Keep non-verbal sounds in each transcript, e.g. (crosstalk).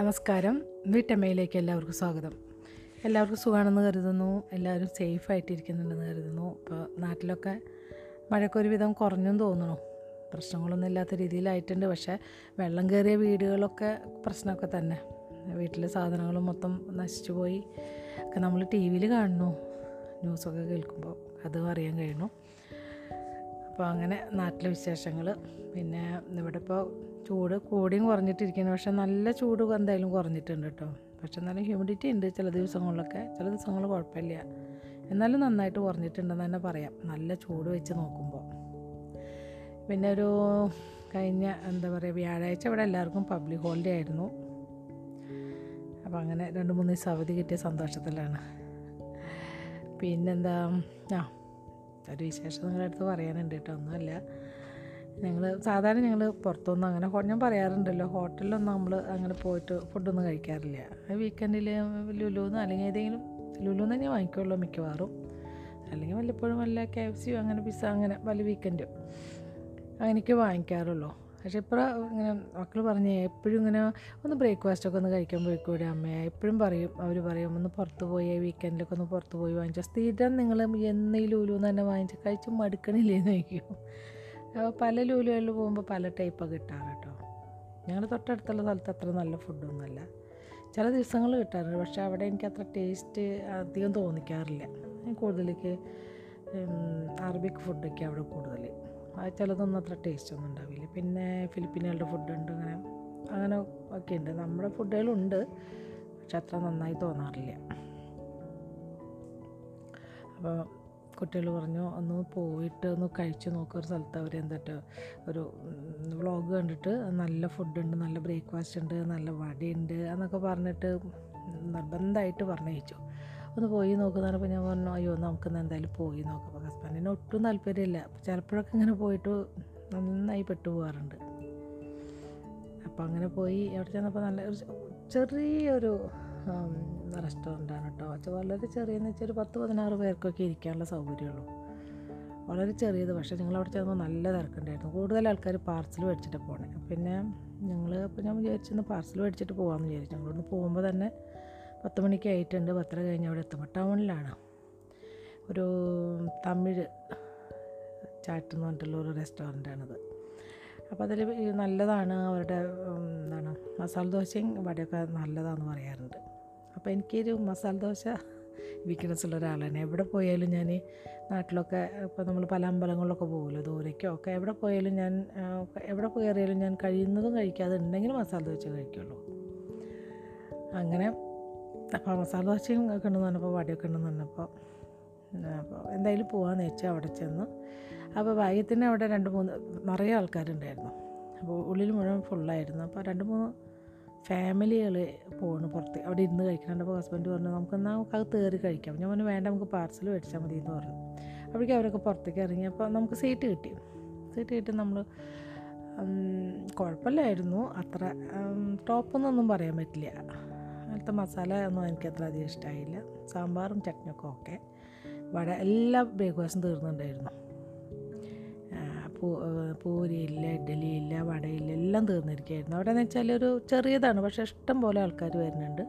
നമസ്കാരം. വീട്ടമ്മയിലേക്ക് എല്ലാവർക്കും സ്വാഗതം. എല്ലാവർക്കും സുഖമാണെന്ന് കരുതുന്നു. എല്ലാവരും സേഫ് സേഫായിട്ടിരിക്കുന്നുണ്ടെന്ന് കരുതുന്നു. അപ്പോൾ നാട്ടിലൊക്കെ മഴയ്ക്ക് ഒരുവിധം കുറഞ്ഞെന്ന് തോന്നുന്നു. പ്രശ്നങ്ങളൊന്നും ഇല്ലാത്ത രീതിയിലായിട്ടുണ്ട്. പക്ഷേ വെള്ളം കയറിയ വീടുകളൊക്കെ പ്രശ്നമൊക്കെ തന്നെ. വീട്ടിലെ സാധനങ്ങൾ മൊത്തം നശിച്ചു പോയി. ഒക്കെ നമ്മൾ ടി വിയിൽ കാണുന്നു. ന്യൂസൊക്കെ കേൾക്കുമ്പോൾ അതും അറിയാൻ കഴിയുന്നു. അപ്പോൾ അങ്ങനെ നാട്ടിലെ വിശേഷങ്ങൾ പിന്നെ ഇവിടെ ഇപ്പോൾ ചൂട് കൂടിയും കുറഞ്ഞിട്ടിരിക്കുന്നു. പക്ഷെ നല്ല ചൂട് എന്തായാലും കുറഞ്ഞിട്ടുണ്ട് കേട്ടോ. പക്ഷെ എന്നാലും ഹ്യൂമിഡിറ്റി ഉണ്ട് ചില ദിവസങ്ങളിലൊക്കെ. ചില ദിവസങ്ങൾ കുഴപ്പമില്ല. എന്നാലും നന്നായിട്ട് കുറഞ്ഞിട്ടുണ്ടെന്ന് തന്നെ പറയാം. നല്ല ചൂട് വെച്ച് നോക്കുമ്പോൾ. പിന്നെ ഒരു കഴിഞ്ഞ എന്താ പറയുക വ്യാഴാഴ്ച ഇവിടെ എല്ലാവർക്കും പബ്ലിക് ഹോളിഡേ ആയിരുന്നു. അപ്പോൾ അങ്ങനെ രണ്ട് മൂന്ന് ദിവസം അവധി കിട്ടിയ സന്തോഷത്തിലാണ്. പിന്നെന്താ ആ ഒരു വിശേഷം നിങ്ങളുടെ അടുത്ത് പറയാനുണ്ട് കേട്ടോ. ഒന്നുമല്ല. ഞങ്ങൾ സാധാരണ ഞങ്ങൾ പുറത്തൊന്നും അങ്ങനെ ഞാൻ പറയാറുണ്ടല്ലോ ഹോട്ടലിലൊന്നും നമ്മൾ അങ്ങനെ പോയിട്ട് ഫുഡൊന്നും കഴിക്കാറില്ല. വീക്കെൻഡിൽ ലുലുന്ന് അല്ലെങ്കിൽ ഏതെങ്കിലും ലുലുന്ന് തന്നെ വാങ്ങിക്കുള്ളൂ മിക്കവാറും. അല്ലെങ്കിൽ വല്ലപ്പോഴും വല്ല കെ എഫ് സിയോ അങ്ങനെ പിസ്സ അങ്ങനെ വല്ല വീക്കെൻഡോ അങ്ങനെയൊക്കെ വാങ്ങിക്കാറുള്ളൂ. പക്ഷെ ഇപ്പോൾ ഇങ്ങനെ മക്കൾ പറഞ്ഞ് എപ്പോഴും ഇങ്ങനെ ഒന്ന് ബ്രേക്ക്ഫാസ്റ്റ് ഒക്കെ ഒന്ന് കഴിക്കാൻ പോയിക്കൂടെ അമ്മയെ എപ്പോഴും പറയും അവർ പറയും ഒന്ന് പുറത്ത് പോയി വീക്കെൻഡിലൊക്കെ ഒന്ന് പുറത്ത് പോയി വാങ്ങിച്ചാൽ സ്ഥിരം നിങ്ങൾ എന്നീ ലൂലൂന്ന് ലൂലു തന്നെ വാങ്ങിച്ച് കഴിച്ച് മടുക്കണില്ലേന്ന് ചോദിക്കും. അപ്പോൾ പല ലൂലുകളിൽ പോകുമ്പോൾ പല ടൈപ്പ് കിട്ടാറ് കേട്ടോ ഞങ്ങൾ തൊട്ടടുത്തുള്ള സ്ഥലത്ത് അത്ര നല്ല ഫുഡൊന്നുമല്ല ചില ദിവസങ്ങൾ കിട്ടാറുണ്ട്. പക്ഷേ അവിടെ എനിക്ക് അത്ര ടേസ്റ്റ് അധികം തോന്നിക്കാറില്ല. കൂടുതലേക്ക് അറബിക് ഫുഡൊക്കെ അവിടെ കൂടുതൽ അത് ചിലതൊന്നും അത്ര ടേസ്റ്റ് ഒന്നും ഉണ്ടാവില്ല. പിന്നെ ഫിലിപ്പീനുകളുടെ ഫുഡുണ്ട് അങ്ങനെ അങ്ങനെ ഒക്കെ ഉണ്ട്. നമ്മുടെ ഫുഡുകളുണ്ട് പക്ഷെ അത്ര നന്നായി തോന്നാറില്ല. അപ്പോൾ കുട്ടികൾ പറഞ്ഞു ഒന്ന് പോയിട്ട് ഒന്ന് കഴിച്ച് നോക്കുക ഒരു സ്ഥലത്ത് അവർ എന്നിട്ട് ഒരു വ്ളോഗ് കണ്ടിട്ട് നല്ല ഫുഡുണ്ട് നല്ല ബ്രേക്ക്ഫാസ്റ്റ് ഉണ്ട് നല്ല വടയുണ്ട് എന്നൊക്കെ പറഞ്ഞിട്ട് നിർബന്ധമായിട്ട് പറഞ്ഞയച്ചു. ഒന്ന് പോയി നോക്കുന്നപ്പോൾ ഞാൻ പറഞ്ഞു അയ്യോ നമുക്കിന്ന് എന്തായാലും പോയി നോക്കാം. അപ്പോൾ ഹസ്ബൻഡിന് ഒട്ടും താല്പര്യമില്ല. അപ്പോൾ ചിലപ്പോഴൊക്കെ ഇങ്ങനെ പോയിട്ട് നന്നായി പെട്ടു പോകാറുണ്ട് അപ്പോൾ അങ്ങനെ പോയി. അവിടെ ചെന്നപ്പോൾ നല്ല ഒരു ചെറിയൊരു ആണ് കേട്ടോ അത് വളരെ ചെറിയെന്ന് വെച്ചാൽ ഒരു പത്ത് പതിനാറ് പേർക്കൊക്കെ ഇരിക്കാനുള്ള സൗകര്യമുള്ളൂ വളരെ ചെറിയത്. പക്ഷേ നിങ്ങൾ അവിടെ ചെന്നപ്പോൾ നല്ല തിരക്കുണ്ടായിരുന്നു. കൂടുതൽ ആൾക്കാർ പാർസൽ മേടിച്ചിട്ട് പോണേ. പിന്നെ ഞങ്ങൾ അപ്പോൾ ഞാൻ വിചാരിച്ചൊന്ന് പാർസൽ മേടിച്ചിട്ട് പോകാമെന്ന് വിചാരിച്ചു. ഞങ്ങളൊന്ന് പോകുമ്പോൾ തന്നെ പത്ത് മണിക്ക് ആയിട്ടുണ്ട്. പത്തര കഴിഞ്ഞ് അവിടെ എത്തുമ്പോൾ ടൗണിലാണ്. ഒരു തമിഴ് ചാറ്റ് എന്ന് പറഞ്ഞിട്ടുള്ള ഒരു റെസ്റ്റോറന്റാണിത് അപ്പോൾ അതിൽ നല്ലതാണ് അവരുടെ എന്താണ് മസാല ദോശയും വടയൊക്കെ നല്ലതാണെന്ന് പറയാറുണ്ട്. അപ്പോൾ എനിക്കൊരു മസാല ദോശ വീക്ക്നെസ് ഉള്ള ഒരാളാണ്. എവിടെ പോയാലും ഞാൻ നാട്ടിലൊക്കെ ഇപ്പോൾ നമ്മൾ പല അമ്പലങ്ങളിലൊക്കെ പോകുമല്ലോ ദൂരേക്കോ ഒക്കെ എവിടെ പോയാലും ഞാൻ എവിടെ കയറിയാലും ഞാൻ കഴിയുന്നതും കഴിക്കാതെ ഉണ്ടെങ്കിൽ മസാല ദോശ കഴിക്കുള്ളൂ. അങ്ങനെ അപ്പോൾ മസാല ദോശയും ഒക്കെ ഉണ്ടെന്ന് പറഞ്ഞപ്പോൾ വടിയൊക്കെ ഉണ്ടെന്ന് പറഞ്ഞപ്പോൾ അപ്പോൾ എന്തായാലും പോകാമെന്ന് വെച്ചാൽ അവിടെ ചെന്ന്. അപ്പോൾ ഭാഗ്യത്തിന് അവിടെ രണ്ട് മൂന്ന് നിറയെ ആൾക്കാരുണ്ടായിരുന്നു. അപ്പോൾ ഉള്ളിൽ മുഴുവൻ ഫുള്ളായിരുന്നു അപ്പോൾ രണ്ട് മൂന്ന് ഫാമിലികൾ പോകണം പുറത്ത്. അവിടെ ഇരുന്ന് കഴിക്കണം അപ്പോൾ ഹസ്ബൻഡ് പറഞ്ഞു നമുക്കെന്നാൽ നമുക്ക് അത് തേറി കഴിക്കാം. ഞാൻ പറഞ്ഞു വേണ്ട നമുക്ക് പാർസൽ മേടിച്ചാൽ മതി എന്ന് പറഞ്ഞു. അപ്പോഴേക്കും അവരൊക്കെ പുറത്തേക്ക് ഇറങ്ങി. അപ്പോൾ നമുക്ക് സീറ്റ് കിട്ടി. സീറ്റ് കിട്ടി നമ്മൾ കുഴപ്പമില്ലായിരുന്നു. അത്ര ടോപ്പൊന്നൊന്നും പറയാൻ പറ്റില്ല. അങ്ങനത്തെ മസാല ഒന്നും എനിക്ക് അത്ര അധികം ഇഷ്ടമായില്ല സാമ്പാറും ചട്നിയൊക്കെ ഓക്കെ വട എല്ലാ ബ്രേക്ക്ഫാസ്റ്റും പൂ പൂരിയില്ല ഇഡ്ഡലിയില്ല വടയില്ല എല്ലാം തീർന്നിരിക്കുകയായിരുന്നു. അവിടെ എന്ന് വെച്ചാൽ ഒരു ചെറിയതാണ് പക്ഷേ ഇഷ്ടം പോലെ ആൾക്കാർ വരുന്നുണ്ട്.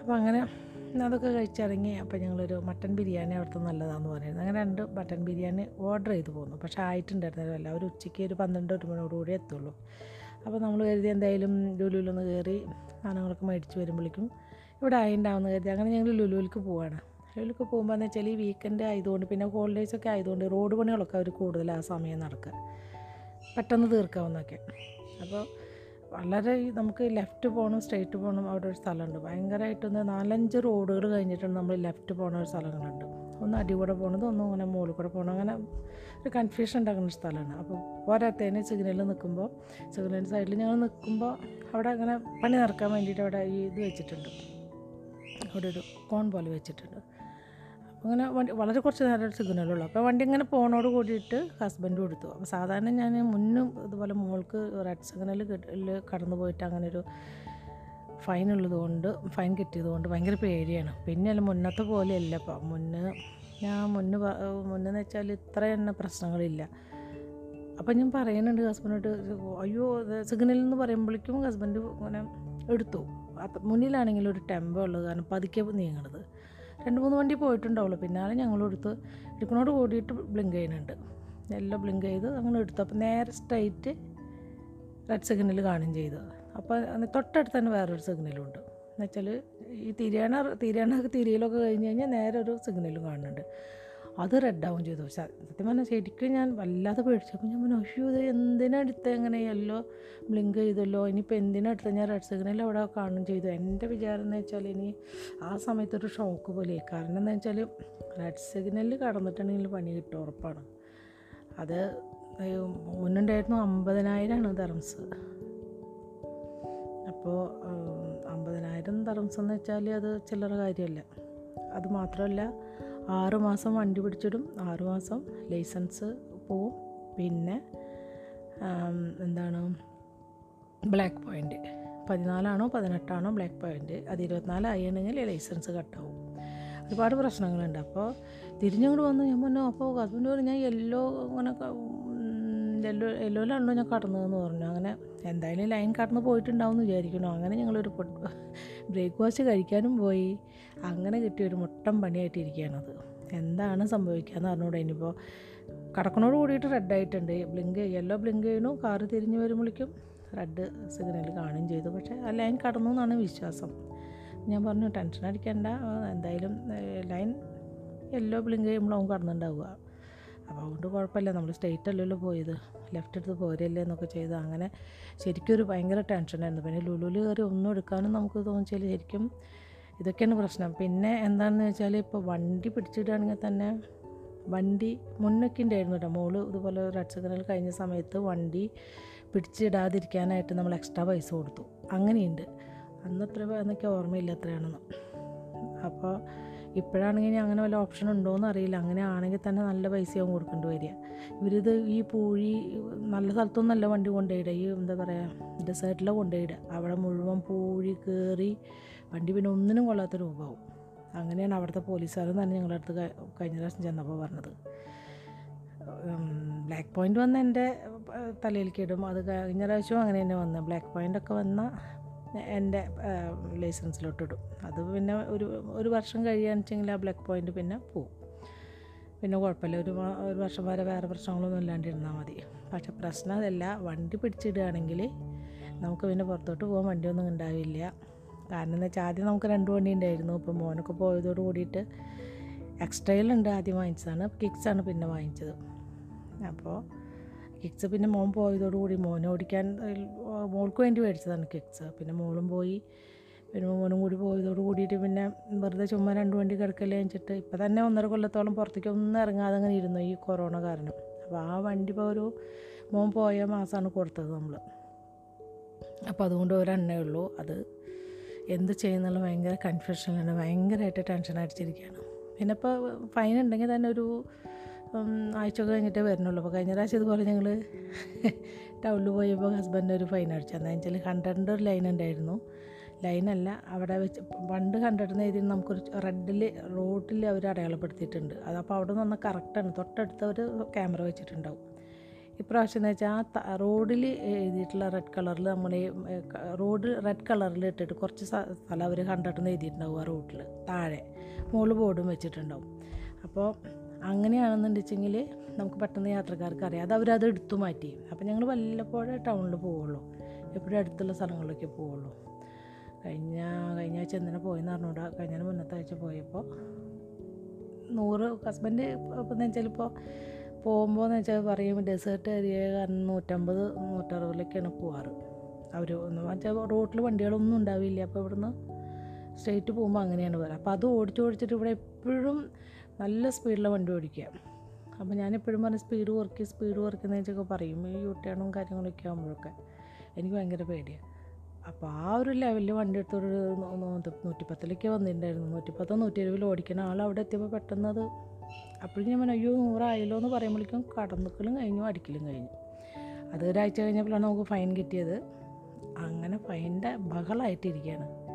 അപ്പോൾ അങ്ങനെ അതൊക്കെ കഴിച്ചിറങ്ങി അപ്പോൾ ഞങ്ങളൊരു മട്ടൻ ബിരിയാണി അവിടുത്തെ നല്ലതാണെന്ന് പറയുന്നത് അങ്ങനെ രണ്ട് മട്ടൻ ബിരിയാണി ഓർഡർ ചെയ്ത് പോന്നു. പക്ഷേ ആയിട്ടുണ്ടായിരുന്നില്ല എല്ലാവരും ഉച്ചയ്ക്ക് ഒരു പന്ത്രണ്ട് ഒരു മണിയോടുകൂടി എത്തുള്ളൂ. അപ്പോൾ നമ്മൾ കരുതി എന്തായാലും ലുലുവിലൊന്ന് കയറി സാധനങ്ങളൊക്കെ മേടിച്ച് വരുമ്പോഴേക്കും ഇവിടെ ആയിണ്ടാവുന്ന കരുതി. അങ്ങനെ ഞങ്ങൾ ലുലുവിലേക്ക് പോവാണ്. ലുലുവിലേക്ക് പോകുമ്പോൾ എന്ന് വെച്ചാൽ ഈ വീക്കെൻഡ് ആയതുകൊണ്ട് പിന്നെ ഹോളിഡേയ്സ് ഒക്കെ ആയതുകൊണ്ട് റോഡ് പണികളൊക്കെ അവർ കൂടുതൽ ആ സമയം നടക്കുക. പെട്ടെന്ന് തീർക്കാവുന്നൊക്കെ അപ്പോൾ വളരെ നമുക്ക് ലെഫ്റ്റ് പോകണം സ്ട്രേറ്റ് പോകണം അവിടെ ഒരു സ്ഥലമുണ്ട്. ഭയങ്കരമായിട്ടൊന്ന് നാലഞ്ച് റോഡുകൾ കഴിഞ്ഞിട്ടാണ് നമ്മൾ ലെഫ്റ്റ് പോകുന്ന ഒരു സ്ഥലങ്ങളുണ്ട്. ഒന്ന് അടികൂടെ പോകണത് ഒന്ന് അങ്ങനെ മുകളിൽ കൂടെ പോകണം. അങ്ങനെ ഒരു കൺഫ്യൂഷൻ ഉണ്ടാക്കുന്ന സ്ഥലമാണ്. അപ്പോൾ പോരാത്തതിന് സിഗ്നലിൽ നിൽക്കുമ്പോൾ സിഗ്നലിന്റെ സൈഡിൽ ഞങ്ങൾ നിൽക്കുമ്പോൾ അവിടെ അങ്ങനെ പണി നടക്കാൻ വേണ്ടിയിട്ട് അവിടെ ഈ ഇത് വെച്ചിട്ടുണ്ട്. അവിടെ ഒരു കോൺ പോലെ വെച്ചിട്ടുണ്ട്. അങ്ങനെ വണ്ടി വളരെ കുറച്ച് നേരം സിഗ്നലുള്ളൂ. അപ്പോൾ വണ്ടി ഇങ്ങനെ പോണോട് കൂടിയിട്ട് ഹസ്ബൻഡ് കൊടുത്തു. അപ്പോൾ സാധാരണ ഞാൻ മുന്നും ഇതുപോലെ മോൾക്ക് റെഡ് സിഗ്നൽ കടന്നു പോയിട്ട് അങ്ങനെ ഒരു ഫൈൻ ഉള്ളതുകൊണ്ട് ഫൈൻ കിട്ടിയത് കൊണ്ട് ഭയങ്കര പേടിയാണ്. പിന്നെ അല്ല മുന്നത്തെ പോലെയല്ല. ഇപ്പം മുന്ന് ഞാൻ മുന്ന് മുന്നെന്ന് വെച്ചാൽ ഇത്ര തന്നെ പ്രശ്നങ്ങളില്ല. അപ്പം ഞാൻ പറയുന്നുണ്ട് ഹസ്ബൻഡോട് അയ്യോ സിഗ്നൽ എന്ന് പറയുമ്പോഴേക്കും ഹസ്ബൻഡ് ഇങ്ങനെ എടുത്തു. മുന്നിലാണെങ്കിൽ ഒരു ടെമ്പോ ഉള്ളത് കാരണം പതുക്കെ നീങ്ങണത്. രണ്ട് മൂന്ന് വണ്ടി പോയിട്ടുണ്ടാവുള്ളൂ. പിന്നാലെ ഞങ്ങൾ എടുത്ത് എടുക്കണോട് കൂടിയിട്ട് ബ്ലിങ്ക് ചെയ്യുന്നുണ്ട്. എല്ലാം ബ്ലിങ്ക് ചെയ്ത് അങ്ങനെ എടുത്തു അപ്പോൾ നേരെ സ്ട്രൈറ്റ് റെഡ് സിഗ്നൽ കാണുകയും ചെയ്തു. അപ്പോൾ തൊട്ടടുത്ത് തന്നെ വേറൊരു സിഗ്നലുണ്ട് എന്നുവെച്ചാൽ ഈ തിരിയണ തിരിയണ തിരിയലൊക്കെ കഴിഞ്ഞ് കഴിഞ്ഞാൽ നേരെ ഒരു സിഗ്നലും കാണുന്നുണ്ട്. അത് റെഡാവും ചെയ്തു. സത്യം പറഞ്ഞാൽ ശരിക്കും ഞാൻ വല്ലാതെ പേടിച്ചപ്പോൾ ഞാൻ അയ്യോ ഇത് എന്തിനാ എടുത്തത് എങ്ങനെ ബ്ലിങ്ക് ചെയ്തല്ലോ. ഇനിയിപ്പോൾ എന്തിനാ എടുത്തത് ഞാൻ റെഡ് സിഗ്നൽ അവിടെ കാണും ചെയ്തു. എന്റെ വിചാരം എന്ന് വെച്ചാൽ ഇനി ആ സമയത്തൊരു ഷോക്ക് പോലെ കാരണം എന്താ വെച്ചാൽ റെഡ് സിഗ്നലിൽ കടന്നിട്ടുണ്ടെങ്കിൽ പണി കിട്ടും ഉറപ്പാണ്. അത് മുന്നുണ്ടായിരുന്നു അമ്പതിനായിരമാണ് തെറംസ് അപ്പോൾ അമ്പതിനായിരം തെറംസ് എന്ന് വെച്ചാൽ അത് ചില്ലറ കാര്യമല്ല. അത് മാത്രമല്ല ആറ് മാസം വണ്ടി പിടിച്ചിടും. ആറുമാസം ലൈസൻസ് പോവും. പിന്നെ എന്താണ് ബ്ലാക്ക് പോയിന്റ് പതിനാലാണോ പതിനെട്ടാണോ ബ്ലാക്ക് പോയിന്റ് അത് ഇരുപത്തിനാലായിട്ടുണ്ടെങ്കിൽ ലൈസൻസ് കട്ടാവും. ഒരുപാട് പ്രശ്നങ്ങളുണ്ട്. അപ്പോൾ തിരിഞ്ഞങ്ങോട്ട് വന്നു ഞാൻ പറഞ്ഞു അപ്പോൾ ഹസ്ബൻഡ് പറഞ്ഞു ഞാൻ യെല്ലോ അങ്ങനെ യെല്ലോ യെല്ലോയിലാണല്ലോ ഞാൻ കടന്നതെന്ന് പറഞ്ഞു. അങ്ങനെ എന്തായാലും ലൈൻ കടന്ന് പോയിട്ടുണ്ടാവും വിചാരിക്കണോ അങ്ങനെ ഞങ്ങളൊരു ബ്രേക്ക്ഫാസ്റ്റ് കഴിക്കാനും പോയി. അങ്ങനെ കിട്ടിയ ഒരു മുട്ടം പണിയായിട്ടിരിക്കുകയാണത് എന്താണ് സംഭവിക്കുകയെന്ന് പറഞ്ഞുകൂടെ ഇനിയിപ്പോൾ കടക്കണോട് കൂടിയിട്ട് റെഡ് ആയിട്ടുണ്ട്. ബ്ലിങ്ക് യെല്ലോ ബ്ലിങ്ക് ചെയ്യണു കാറ് തിരിഞ്ഞ് വരുമ്പോഴേക്കും റെഡ് സിഗ്നൽ കാണുകയും ചെയ്തു. പക്ഷേ ആ ലൈൻ കടന്നു എന്നാണ് വിശ്വാസം. ഞാൻ പറഞ്ഞു ടെൻഷൻ അടിക്കേണ്ട. എന്തായാലും ലൈൻ യെല്ലോ ബ്ലിങ്ക് ചെയ്യുമ്പോഴാവും കടന്നുണ്ടാവുക. അപ്പോൾ അതുകൊണ്ട് കുഴപ്പമില്ല. നമ്മൾ സ്ട്രെയിറ്റ് അല്ലല്ലോ പോയത്. ലെഫ്റ്റ് എടുത്ത് പോരല്ലേ എന്നൊക്കെ ചെയ്ത് അങ്ങനെ ശരിക്കും ഒരു ഭയങ്കര ടെൻഷനായിരുന്നു പിന്നെ ലുലുവിൽ കയറി ഒന്നും എടുക്കാനും നമുക്ക് തോന്നിച്ചാൽ ശരിക്കും ഇതൊക്കെയാണ് പ്രശ്നം. പിന്നെ എന്താണെന്ന് വെച്ചാൽ ഇപ്പോൾ വണ്ടി പിടിച്ചിടുകയാണെങ്കിൽ തന്നെ വണ്ടി മുന്നൊക്കെ ഉണ്ടായിരുന്നു കേട്ടോ. മോൾ ഇതുപോലെ റെഡ് സിഗ്നൽ കഴിഞ്ഞ സമയത്ത് വണ്ടി പിടിച്ചിടാതിരിക്കാനായിട്ട് നമ്മൾ എക്സ്ട്രാ പൈസ കൊടുത്തു. അങ്ങനെയുണ്ട്. അന്ന് എത്ര എന്നൊക്കെ ഓർമ്മയില്ല എത്രയാണെന്ന് അപ്പോൾ ഇപ്പോഴാണെങ്കിൽ അങ്ങനെ വല്ല ഓപ്ഷൻ ഉണ്ടോ എന്ന് അറിയില്ല. അങ്ങനെ ആണെങ്കിൽ തന്നെ നല്ല പൈസയാവും കൊടുക്കേണ്ടി വരിക. ഇവരിത് ഈ പൂഴി നല്ല സ്ഥലത്തൊന്നല്ല വണ്ടി കൊണ്ടുപോയിടുക. ഈ എന്താ പറയുക ഡെസേർട്ടിലെ കൊണ്ടുപോയിടുക. അവിടെ മുഴുവൻ പൂഴി കയറി വണ്ടി പിന്നെ ഒന്നിനും കൊള്ളാത്ത രൂപമാവും. അങ്ങനെയാണ് അവിടുത്തെ പോലീസുകാരും തന്നെ ഞങ്ങളുടെ അടുത്ത് കഴിഞ്ഞ പ്രാവശ്യം ചെന്നപ്പോൾ പറഞ്ഞത്. ബ്ലാക്ക് പോയിന്റ് വന്ന് എന്റെ തലയിൽ കിടും. അത് കഴിഞ്ഞ പ്രാവശ്യവും അങ്ങനെ തന്നെ വന്ന്. ബ്ലാക്ക് പോയിന്റൊക്കെ വന്ന എന്റെ ലൈസൻസിലോട്ടിടും. അത് പിന്നെ ഒരു ഒരു വർഷം കഴിയുകയാണെന്ന് ആ ബ്ലാക്ക് പോയിന്റ് പിന്നെ പോവും. പിന്നെ കുഴപ്പമില്ല. ഒരു ഒരു വർഷം വരെ വേറെ പ്രശ്നങ്ങളൊന്നും ഇല്ലാണ്ടിരുന്നാൽ മതി. പക്ഷെ പ്രശ്നം അതല്ല. വണ്ടി പിടിച്ചിടുകയാണെങ്കിൽ നമുക്ക് പിന്നെ പുറത്തോട്ട് പോകാൻ വണ്ടിയൊന്നും ഉണ്ടാവില്ല. കാരണം എന്ന് വെച്ചാൽ ആദ്യം നമുക്ക് രണ്ട് വണ്ടി ഉണ്ടായിരുന്നു. ഇപ്പോൾ മോനൊക്കെ പോയതോട് കൂടിയിട്ട് എക്സ്ട്രയിലുണ്ട് ആദ്യം വാങ്ങിച്ചതാണ്. കിക്സാണ് പിന്നെ വാങ്ങിച്ചത്. അപ്പോൾ കിക്സ് പിന്നെ മോൻ പോയതോടുകൂടി മോനെ ഓടിക്കാൻ മോൾക്ക് വേണ്ടി മേടിച്ചതാണ് കിക്സ് പിന്നെ മോളും പോയി. പിന്നെ മോനും കൂടി പോയതോട് കൂടിയിട്ട് പിന്നെ വെറുതെ ചുമ്മാ രണ്ട് വണ്ടി കിടക്കല്ലേ വെച്ചിട്ട് ഇപ്പം തന്നെ ഒന്നര കൊല്ലത്തോളം പുറത്തേക്ക് ഒന്നും ഇറങ്ങാതെ അങ്ങനെ ഇരുന്നു ഈ കൊറോണ കാരണം. അപ്പോൾ ആ വണ്ടി ഇപ്പോൾ ഒരു മോൻ പോയ മാസമാണ് കൊടുത്തത് നമ്മൾ അപ്പോൾ അതുകൊണ്ട് ഒരെണ്ണേ ഉള്ളൂ. അത് എന്ത് ചെയ്യുന്നുള്ള ഭയങ്കര കൺഫ്യൂഷനിലാണ് ഭയങ്കരമായിട്ട് ടെൻഷൻ അടിച്ചിരിക്കുകയാണ്. പിന്നെ ഇപ്പോൾ ഫൈൻ ഉണ്ടെങ്കിൽ തന്നെ ഒരു ആഴ്ച കഴിഞ്ഞിട്ടേ വരുന്നുള്ളൂ. അപ്പോൾ കഴിഞ്ഞ പ്രാവശ്യം ഇതുപോലെ ഞങ്ങൾ (laughs) ടൗണിൽ പോയപ്പോൾ ഹസ്ബൻഡ് ഒരു ഫൈൻ അടിച്ചു. എന്താ വെച്ചാൽ ഹൺഡ്രഡിന്റെ ഒരു ലൈൻ ഉണ്ടായിരുന്നു. ലൈനല്ല അവിടെ വെച്ച് പണ്ട് ഹൺഡ്രഡിന് എഴുതി നമുക്കൊരു റെഡിൽ റോഡിൽ അവർ അടയാളപ്പെടുത്തിയിട്ടുണ്ട്. അതപ്പോൾ അവിടെ നിന്ന് വന്നാൽ കറക്റ്റാണ് തൊട്ടടുത്ത് അവർ ക്യാമറ വെച്ചിട്ടുണ്ടാവും. ഇപ്രാവശ്യം എന്ന് വെച്ചാൽ ആ റോഡിൽ എഴുതിയിട്ടുള്ള റെഡ് കളറിൽ നമ്മൾ റോഡ് റെഡ് കളറിൽ ഇട്ടിട്ട് കുറച്ച് സ്ഥലം അവർ ഹൺഡ്രഡിന് എഴുതിയിട്ടുണ്ടാവും ആ റോഡിൽ താഴെ. മുകളിൽ ബോർഡും വെച്ചിട്ടുണ്ടാവും. അപ്പോൾ അങ്ങനെയാണെന്നുണ്ടെച്ചെങ്കിൽ നമുക്ക് പെട്ടെന്ന് യാത്രക്കാർക്ക് അറിയാം അത് അവരത് എടുത്തു മാറ്റി. അപ്പം ഞങ്ങൾ വല്ലപ്പോഴേ ടൗണിൽ പോവുള്ളൂ. എപ്പോഴും അടുത്തുള്ള സ്ഥലങ്ങളിലേക്ക് പോവുള്ളൂ. കഴിഞ്ഞ കഴിഞ്ഞ ആഴ്ച എന്തിനാ പോയെന്ന് അറിഞ്ഞൂടാ. കഴിഞ്ഞ മുന്നത്തെ ആഴ്ച പോയപ്പോൾ നൂറ് ഹസ്ബൻഡ് എന്ന് വെച്ചാൽ ഇപ്പോൾ പോകുമ്പോൾ എന്ന് വെച്ചാൽ പറയും ഡെസേർട്ട് ഏരിയ കാരണം നൂറ്റമ്പത് നൂറ്ററുപതിലൊക്കെയാണ് പോവാറ്. അവർ എന്ന് വെച്ചാൽ റോട്ടിൽ വണ്ടികളൊന്നും ഉണ്ടാവില്ല. അപ്പോൾ ഇവിടുന്ന് സ്ട്രെയിറ്റ് പോകുമ്പോൾ അങ്ങനെയാണ് പറയുക അപ്പോൾ അത് ഓടിച്ച് ഓടിച്ചിട്ട് ഇവിടെ എപ്പോഴും നല്ല സ്പീഡിലെ വണ്ടി ഓടിക്കുക. അപ്പോൾ ഞാനെപ്പോഴും പറഞ്ഞ സ്പീഡ് കുറയ്ക്കുക സ്പീഡ് കുറയ്ക്കുന്ന വെച്ചൊക്കെ പറയും. ഈ യൂട്ടേണും കാര്യങ്ങളൊക്കെ ആകുമ്പോഴൊക്കെ എനിക്ക് ഭയങ്കര പേടിയാണ് അപ്പോൾ ആ ഒരു ലെവലിൽ വണ്ടി എടുത്തൊരു നൂറ്റിപ്പത്തിലൊക്കെ വന്നിട്ടുണ്ടായിരുന്നു. നൂറ്റിപ്പത്തോ നൂറ്റി ഇരുപതിൽ ഓടിക്കുന്ന ആൾ അവിടെ എത്തിയപ്പോൾ പെട്ടെന്ന് അത് അപ്പോഴും ഞാൻ അയ്യോ നൂറായല്ലോ എന്ന് പറയുമ്പോഴേക്കും കടന്നുക്കലും കഴിഞ്ഞു അടിക്കലും കഴിഞ്ഞു. അത് ഒരാഴ്ച കഴിഞ്ഞപ്പോഴാണ് നമുക്ക് ഫൈൻ കിട്ടിയത്. അങ്ങനെ ഫൈന്റെ ബഹളമായിട്ടിരിക്കുകയാണ്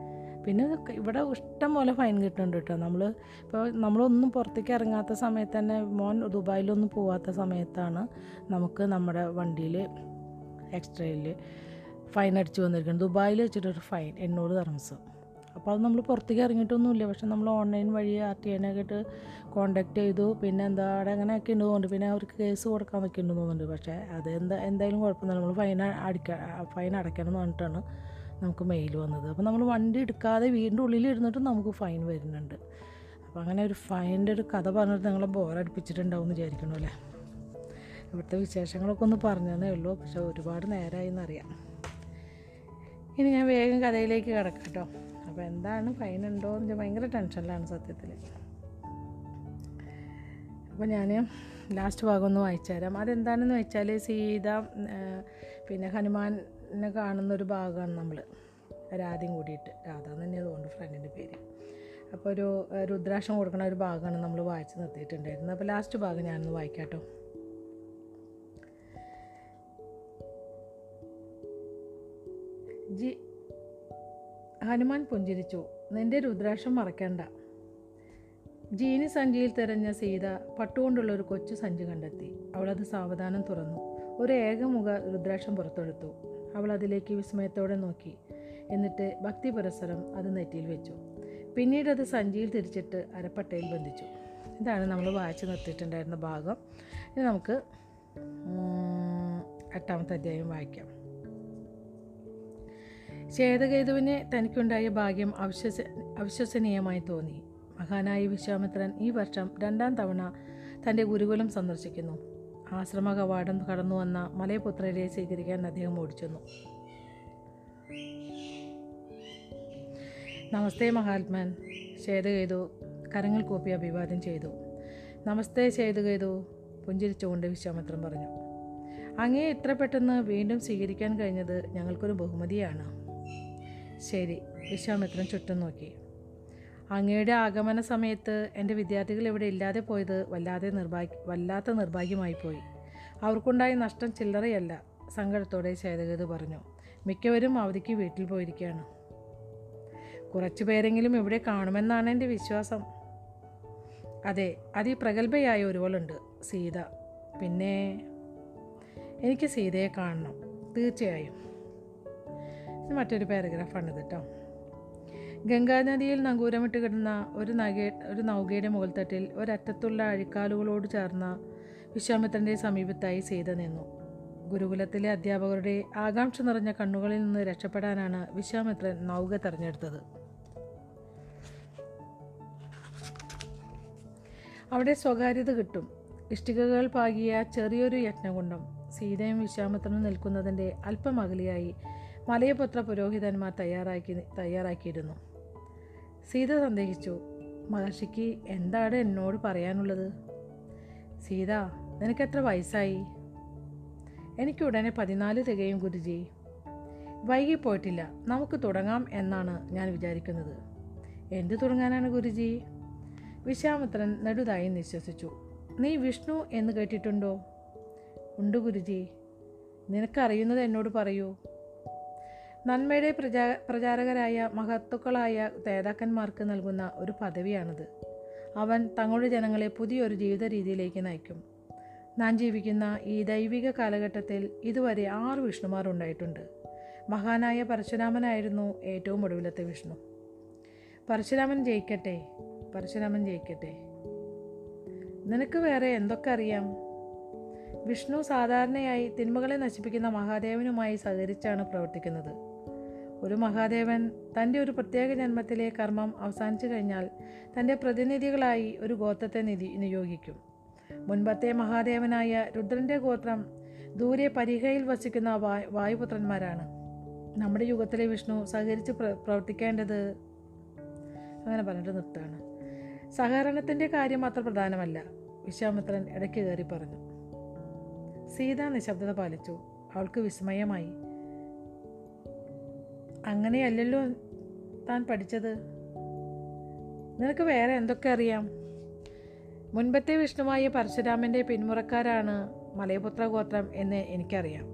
പിന്നെ ഇവിടെ ഇഷ്ടം പോലെ ഫൈൻ കിട്ടുന്നുണ്ട് കേട്ടോ നമ്മൾ ഇപ്പോൾ നമ്മളൊന്നും പുറത്തേക്ക് ഇറങ്ങാത്ത സമയത്ത് തന്നെ മോൻ ദുബായിലൊന്നും പോവാത്ത സമയത്താണ് നമുക്ക് നമ്മുടെ വണ്ടിയിൽ എക്സ്ട്രയിൽ ഫൈൻ അടിച്ചു വന്നിരിക്കുന്നത്. ദുബായിൽ വെച്ചിട്ടൊരു ഫൈൻ എണ്ണൂറ് തർമസ് അപ്പോൾ അത് നമ്മൾ പുറത്തേക്ക് ഇറങ്ങിയിട്ടൊന്നുമില്ല. പക്ഷെ നമ്മൾ ഓൺലൈൻ വഴി ആർ ടി എനെ ആയിട്ട് കോണ്ടാക്ട് ചെയ്തു. പിന്നെ എന്താ അവിടെ അങ്ങനെയൊക്കെ ഉണ്ട് തോന്നുന്നുണ്ട്. പിന്നെ അവർക്ക് കേസ് കൊടുക്കാൻ നിൽക്കുന്നുണ്ട് തോന്നുന്നുണ്ട്. പക്ഷേ അത് എന്താ എന്തായാലും കുഴപ്പമൊന്നുമില്ല. നമ്മൾ ഫൈൻ അടിക്കാൻ ഫൈൻ അടയ്ക്കണം എന്ന് പറഞ്ഞിട്ടാണ് നമുക്ക് മെയിൽ വന്നത്. അപ്പോൾ നമ്മൾ വണ്ടി എടുക്കാതെ വീടിന്റെ ഉള്ളിൽ ഇരുന്നിട്ട് നമുക്ക് ഫൈൻ വരുന്നുണ്ട്. അപ്പോൾ അങ്ങനെ ഒരു ഫൈന്റെ ഒരു കഥ പറഞ്ഞിട്ട് നിങ്ങളെ ബോറടിപ്പിച്ചിട്ടുണ്ടാവും എന്ന് വിചാരിക്കണു അല്ലേ? ഇവിടുത്തെ വിശേഷങ്ങളൊക്കെ ഒന്ന് പറഞ്ഞതേ ഉള്ളൂ. പക്ഷെ ഒരുപാട് നേരമായി എന്നറിയാം. ഇനി ഞാൻ വേഗം കഥയിലേക്ക് കിടക്കാം കേട്ടോ. അപ്പോൾ എന്താണ് ഫൈൻ ഉണ്ടോ എന്ന് ഭയങ്കര ടെൻഷനിലാണ് സത്യത്തിൽ അപ്പോൾ ഞാൻ ലാസ്റ്റ് ഭാഗം ഒന്ന് വായിച്ചു തരാം അതെന്താണെന്ന് വെച്ചാൽ സീത ആ, പിന്നെ കാണുന്ന ഒരു ഭാഗമാണ് നമ്മൾ രാധയും കൂടിയിട്ട്. രാധ എന്ന് തന്നെ തോന്നുന്നു ഫ്രണ്ടിന്റെ പേര്. അപ്പോൾ ഒരു രുദ്രാക്ഷം കൊടുക്കുന്ന ഒരു ഭാഗമാണ് നമ്മൾ വായിച്ച് നിർത്തിയിട്ടുണ്ടായിരുന്നത്. അപ്പോൾ ലാസ്റ്റ് ഭാഗം ഞാനൊന്ന് വായിക്കാട്ടോ. ജി ഹനുമാൻ പുഞ്ചിരിച്ചു. നിന്റെ രുദ്രാക്ഷം മറക്കണ്ട. ജീനി സഞ്ചിയിൽ തിരഞ്ഞ സീത പട്ടുകൊണ്ടുള്ള ഒരു കൊച്ചു സഞ്ചി കണ്ടെത്തി. അവളത് സാവധാനം തുറന്നു. ഒരു ഏകമുഖ രുദ്രാക്ഷം പുറത്തെടുത്തു. അവൾ അതിലേക്ക് വിസ്മയത്തോടെ നോക്കി. എന്നിട്ട് ഭക്തി പുരസരം അത് നെറ്റിയിൽ വെച്ചു. പിന്നീട് അത് സഞ്ചിയിൽ തിരിച്ചിട്ട് അരപ്പട്ടയിൽ ബന്ധിച്ചു. ഇതാണ് നമ്മൾ വായിച്ച് നിർത്തിയിട്ടുണ്ടായിരുന്ന ഭാഗം. ഇനി നമുക്ക് എട്ടാമത്തെ അധ്യായം വായിക്കാം. ശ്വേതകേതുവിന് തനിക്കുണ്ടായ ഭാഗ്യം അവിശ്വസ അവിശ്വസനീയമായി തോന്നി. മഹാനായ വിശ്വാമിത്രൻ ഈ വർഷം രണ്ടാം തവണ തന്റെ ഗുരുകുലം സന്ദർശിക്കുന്നു. ആശ്രമ കവാടം കടന്നു വന്ന മലയപുത്രരെ സ്വീകരിക്കാൻ അദ്ദേഹം ഓടിച്ചെന്നു. നമസ്തേ മഹാത്മാൻ ചെയ്തു കരങ്ങൾ കൂപ്പി അഭിവാദ്യം ചെയ്തു നമസ്തേ ചെയ്തു പുഞ്ചിരിച്ചുകൊണ്ട് വിശ്വാമിത്രം പറഞ്ഞു അങ്ങേ ഇത്ര പെട്ടെന്ന് വീണ്ടും സ്വീകരിക്കാൻ കഴിഞ്ഞത് ഞങ്ങൾക്കൊരു ബഹുമതിയാണ് ശരി വിശ്വാമിത്രൻ ചുറ്റും നോക്കി. അങ്ങയുടെ ആഗമന സമയത്ത് എന്റെ വിദ്യാർത്ഥികൾ ഇവിടെ ഇല്ലാതെ പോയത് വല്ലാതെ നിർഭാഗ്യ വല്ലാത്ത നിർഭാഗ്യമായി പോയി. അവർക്കുണ്ടായ നഷ്ടം ചില്ലറയല്ല സങ്കടത്തോടെ ശേതകേതു പറഞ്ഞു. മിക്കവരും അവധിക്ക് വീട്ടിൽ പോയിരിക്കുകയാണ്. കുറച്ചു പേരെങ്കിലും ഇവിടെ കാണുമെന്നാണ് എന്റെ വിശ്വാസം. അതെ അതിപ്രഗത്ഭയായ ഒരുവളുണ്ട് സീത. പിന്നെ എനിക്ക് സീതയെ കാണണം തീർച്ചയായും. മറ്റൊരു പാരഗ്രാഫാണിത് കേട്ടോ ഗംഗാനദിയിൽ നങ്കൂരമിട്ട് കിടന്ന ഒരു നഗേ ഒരു നൗകയുടെ മുകൾത്തട്ടിൽ ഒരറ്റത്തുള്ള അഴിക്കാലുകളോട് ചേർന്ന വിശ്വാമിത്രന്റെ സമീപത്തായി സീത നിന്നു. ഗുരുകുലത്തിലെ അധ്യാപകരുടെ ആകാംക്ഷ നിറഞ്ഞ കണ്ണുകളിൽ നിന്ന് രക്ഷപ്പെടാനാണ് വിശ്വാമിത്രൻ നൗക തെരഞ്ഞെടുത്തത്. അവിടെ സ്വകാര്യത കിട്ടും. ഇഷ്ടികകൾ പാകിയ ചെറിയൊരു യജ്ഞകുണ്ടം സീതയും വിശ്വാമിത്രനും നിൽക്കുന്നതിന്റെ അല്പം അകലെയായി മലയപുത്ര പുരോഹിതന്മാർ തയ്യാറാക്കി തയ്യാറാക്കിയിരുന്നു. സീത സന്ദേഹിച്ചു. മഹർഷിക്ക് എന്താണ് എന്നോട് പറയാനുള്ളത്? സീത നിനക്കെത്ര വയസ്സായി? എനിക്ക് ഉടനെ പതിനാല് തികയും ഗുരുജി. വൈകിപ്പോയിട്ടില്ല നമുക്ക് തുടങ്ങാം എന്നാണ് ഞാൻ വിചാരിക്കുന്നത്. എന്ത് തുടങ്ങാനാണ് ഗുരുജി? വിശ്വാമിത്രൻ നെടുതായി നിശ്വസിച്ചു. നീ വിഷ്ണു എന്ന് കേട്ടിട്ടുണ്ടോ? ഉണ്ട് ഗുരുജി. നിനക്കറിയുന്നത് എന്നോട് പറയൂ. നന്മയുടെ പ്രചാ പ്രചാരകരായ മഹത്തുക്കളായ നേതാക്കന്മാർക്ക് നൽകുന്ന ഒരു പദവിയാണിത്. അവൻ തങ്ങളുടെ ജനങ്ങളെ പുതിയൊരു ജീവിത രീതിയിലേക്ക് നയിക്കും. നാം ജീവിക്കുന്ന ഈ ദൈവിക കാലഘട്ടത്തിൽ ഇതുവരെ ആറ് വിഷ്ണുമാർ ഉണ്ടായിട്ടുണ്ട്. മഹാനായ പരശുരാമനായിരുന്നു ഏറ്റവും ഒടുവിലത്തെ വിഷ്ണു. പരശുരാമൻ ജയിക്കട്ടെ പരശുരാമൻ ജയിക്കട്ടെ. നിനക്ക് വേറെ എന്തൊക്കെ അറിയാം? വിഷ്ണു സാധാരണയായി തിന്മകളെ നശിപ്പിക്കുന്ന മഹാദേവനുമായി സഹകരിച്ചാണ് പ്രവർത്തിക്കുന്നത്. ഒരു മഹാദേവൻ തന്റെ ഒരു പ്രത്യേക ജന്മത്തിലെ കർമ്മം അവസാനിച്ചു കഴിഞ്ഞാൽ തന്റെ പ്രതിനിധികളായി ഒരു ഗോത്രത്തെ നിധി നിയോഗിക്കും. മുൻപത്തെ മഹാദേവനായ രുദ്രന്റെ ഗോത്രം ദൂരെ പരിഹയിൽ വസിക്കുന്ന വായു വായുപുത്രന്മാരാണ്. നമ്മുടെ യുഗത്തിലെ വിഷ്ണു സഹകരിച്ച് പ്ര പ്രവർത്തിക്കേണ്ടത് അങ്ങനെ പറഞ്ഞിട്ട് നിർത്താണ് സഹകരണത്തിന്റെ കാര്യം അത്ര പ്രധാനമല്ല വിശ്വാമിത്രൻ ഇടയ്ക്ക് കയറി പറഞ്ഞു. സീത നിശബ്ദത പാലിച്ചു. അവൾക്ക് വിസ്മയമായി. അങ്ങനെയല്ലല്ലോ താൻ പഠിച്ചത്. നിനക്ക് വേറെ എന്തൊക്കെ അറിയാം? മുൻപത്തെ വിഷ്ണുവായ പരശുരാമന്റെ പിന്മുറക്കാരാണ് മലയപുത്ര ഗോത്രം എന്ന് എനിക്കറിയാം.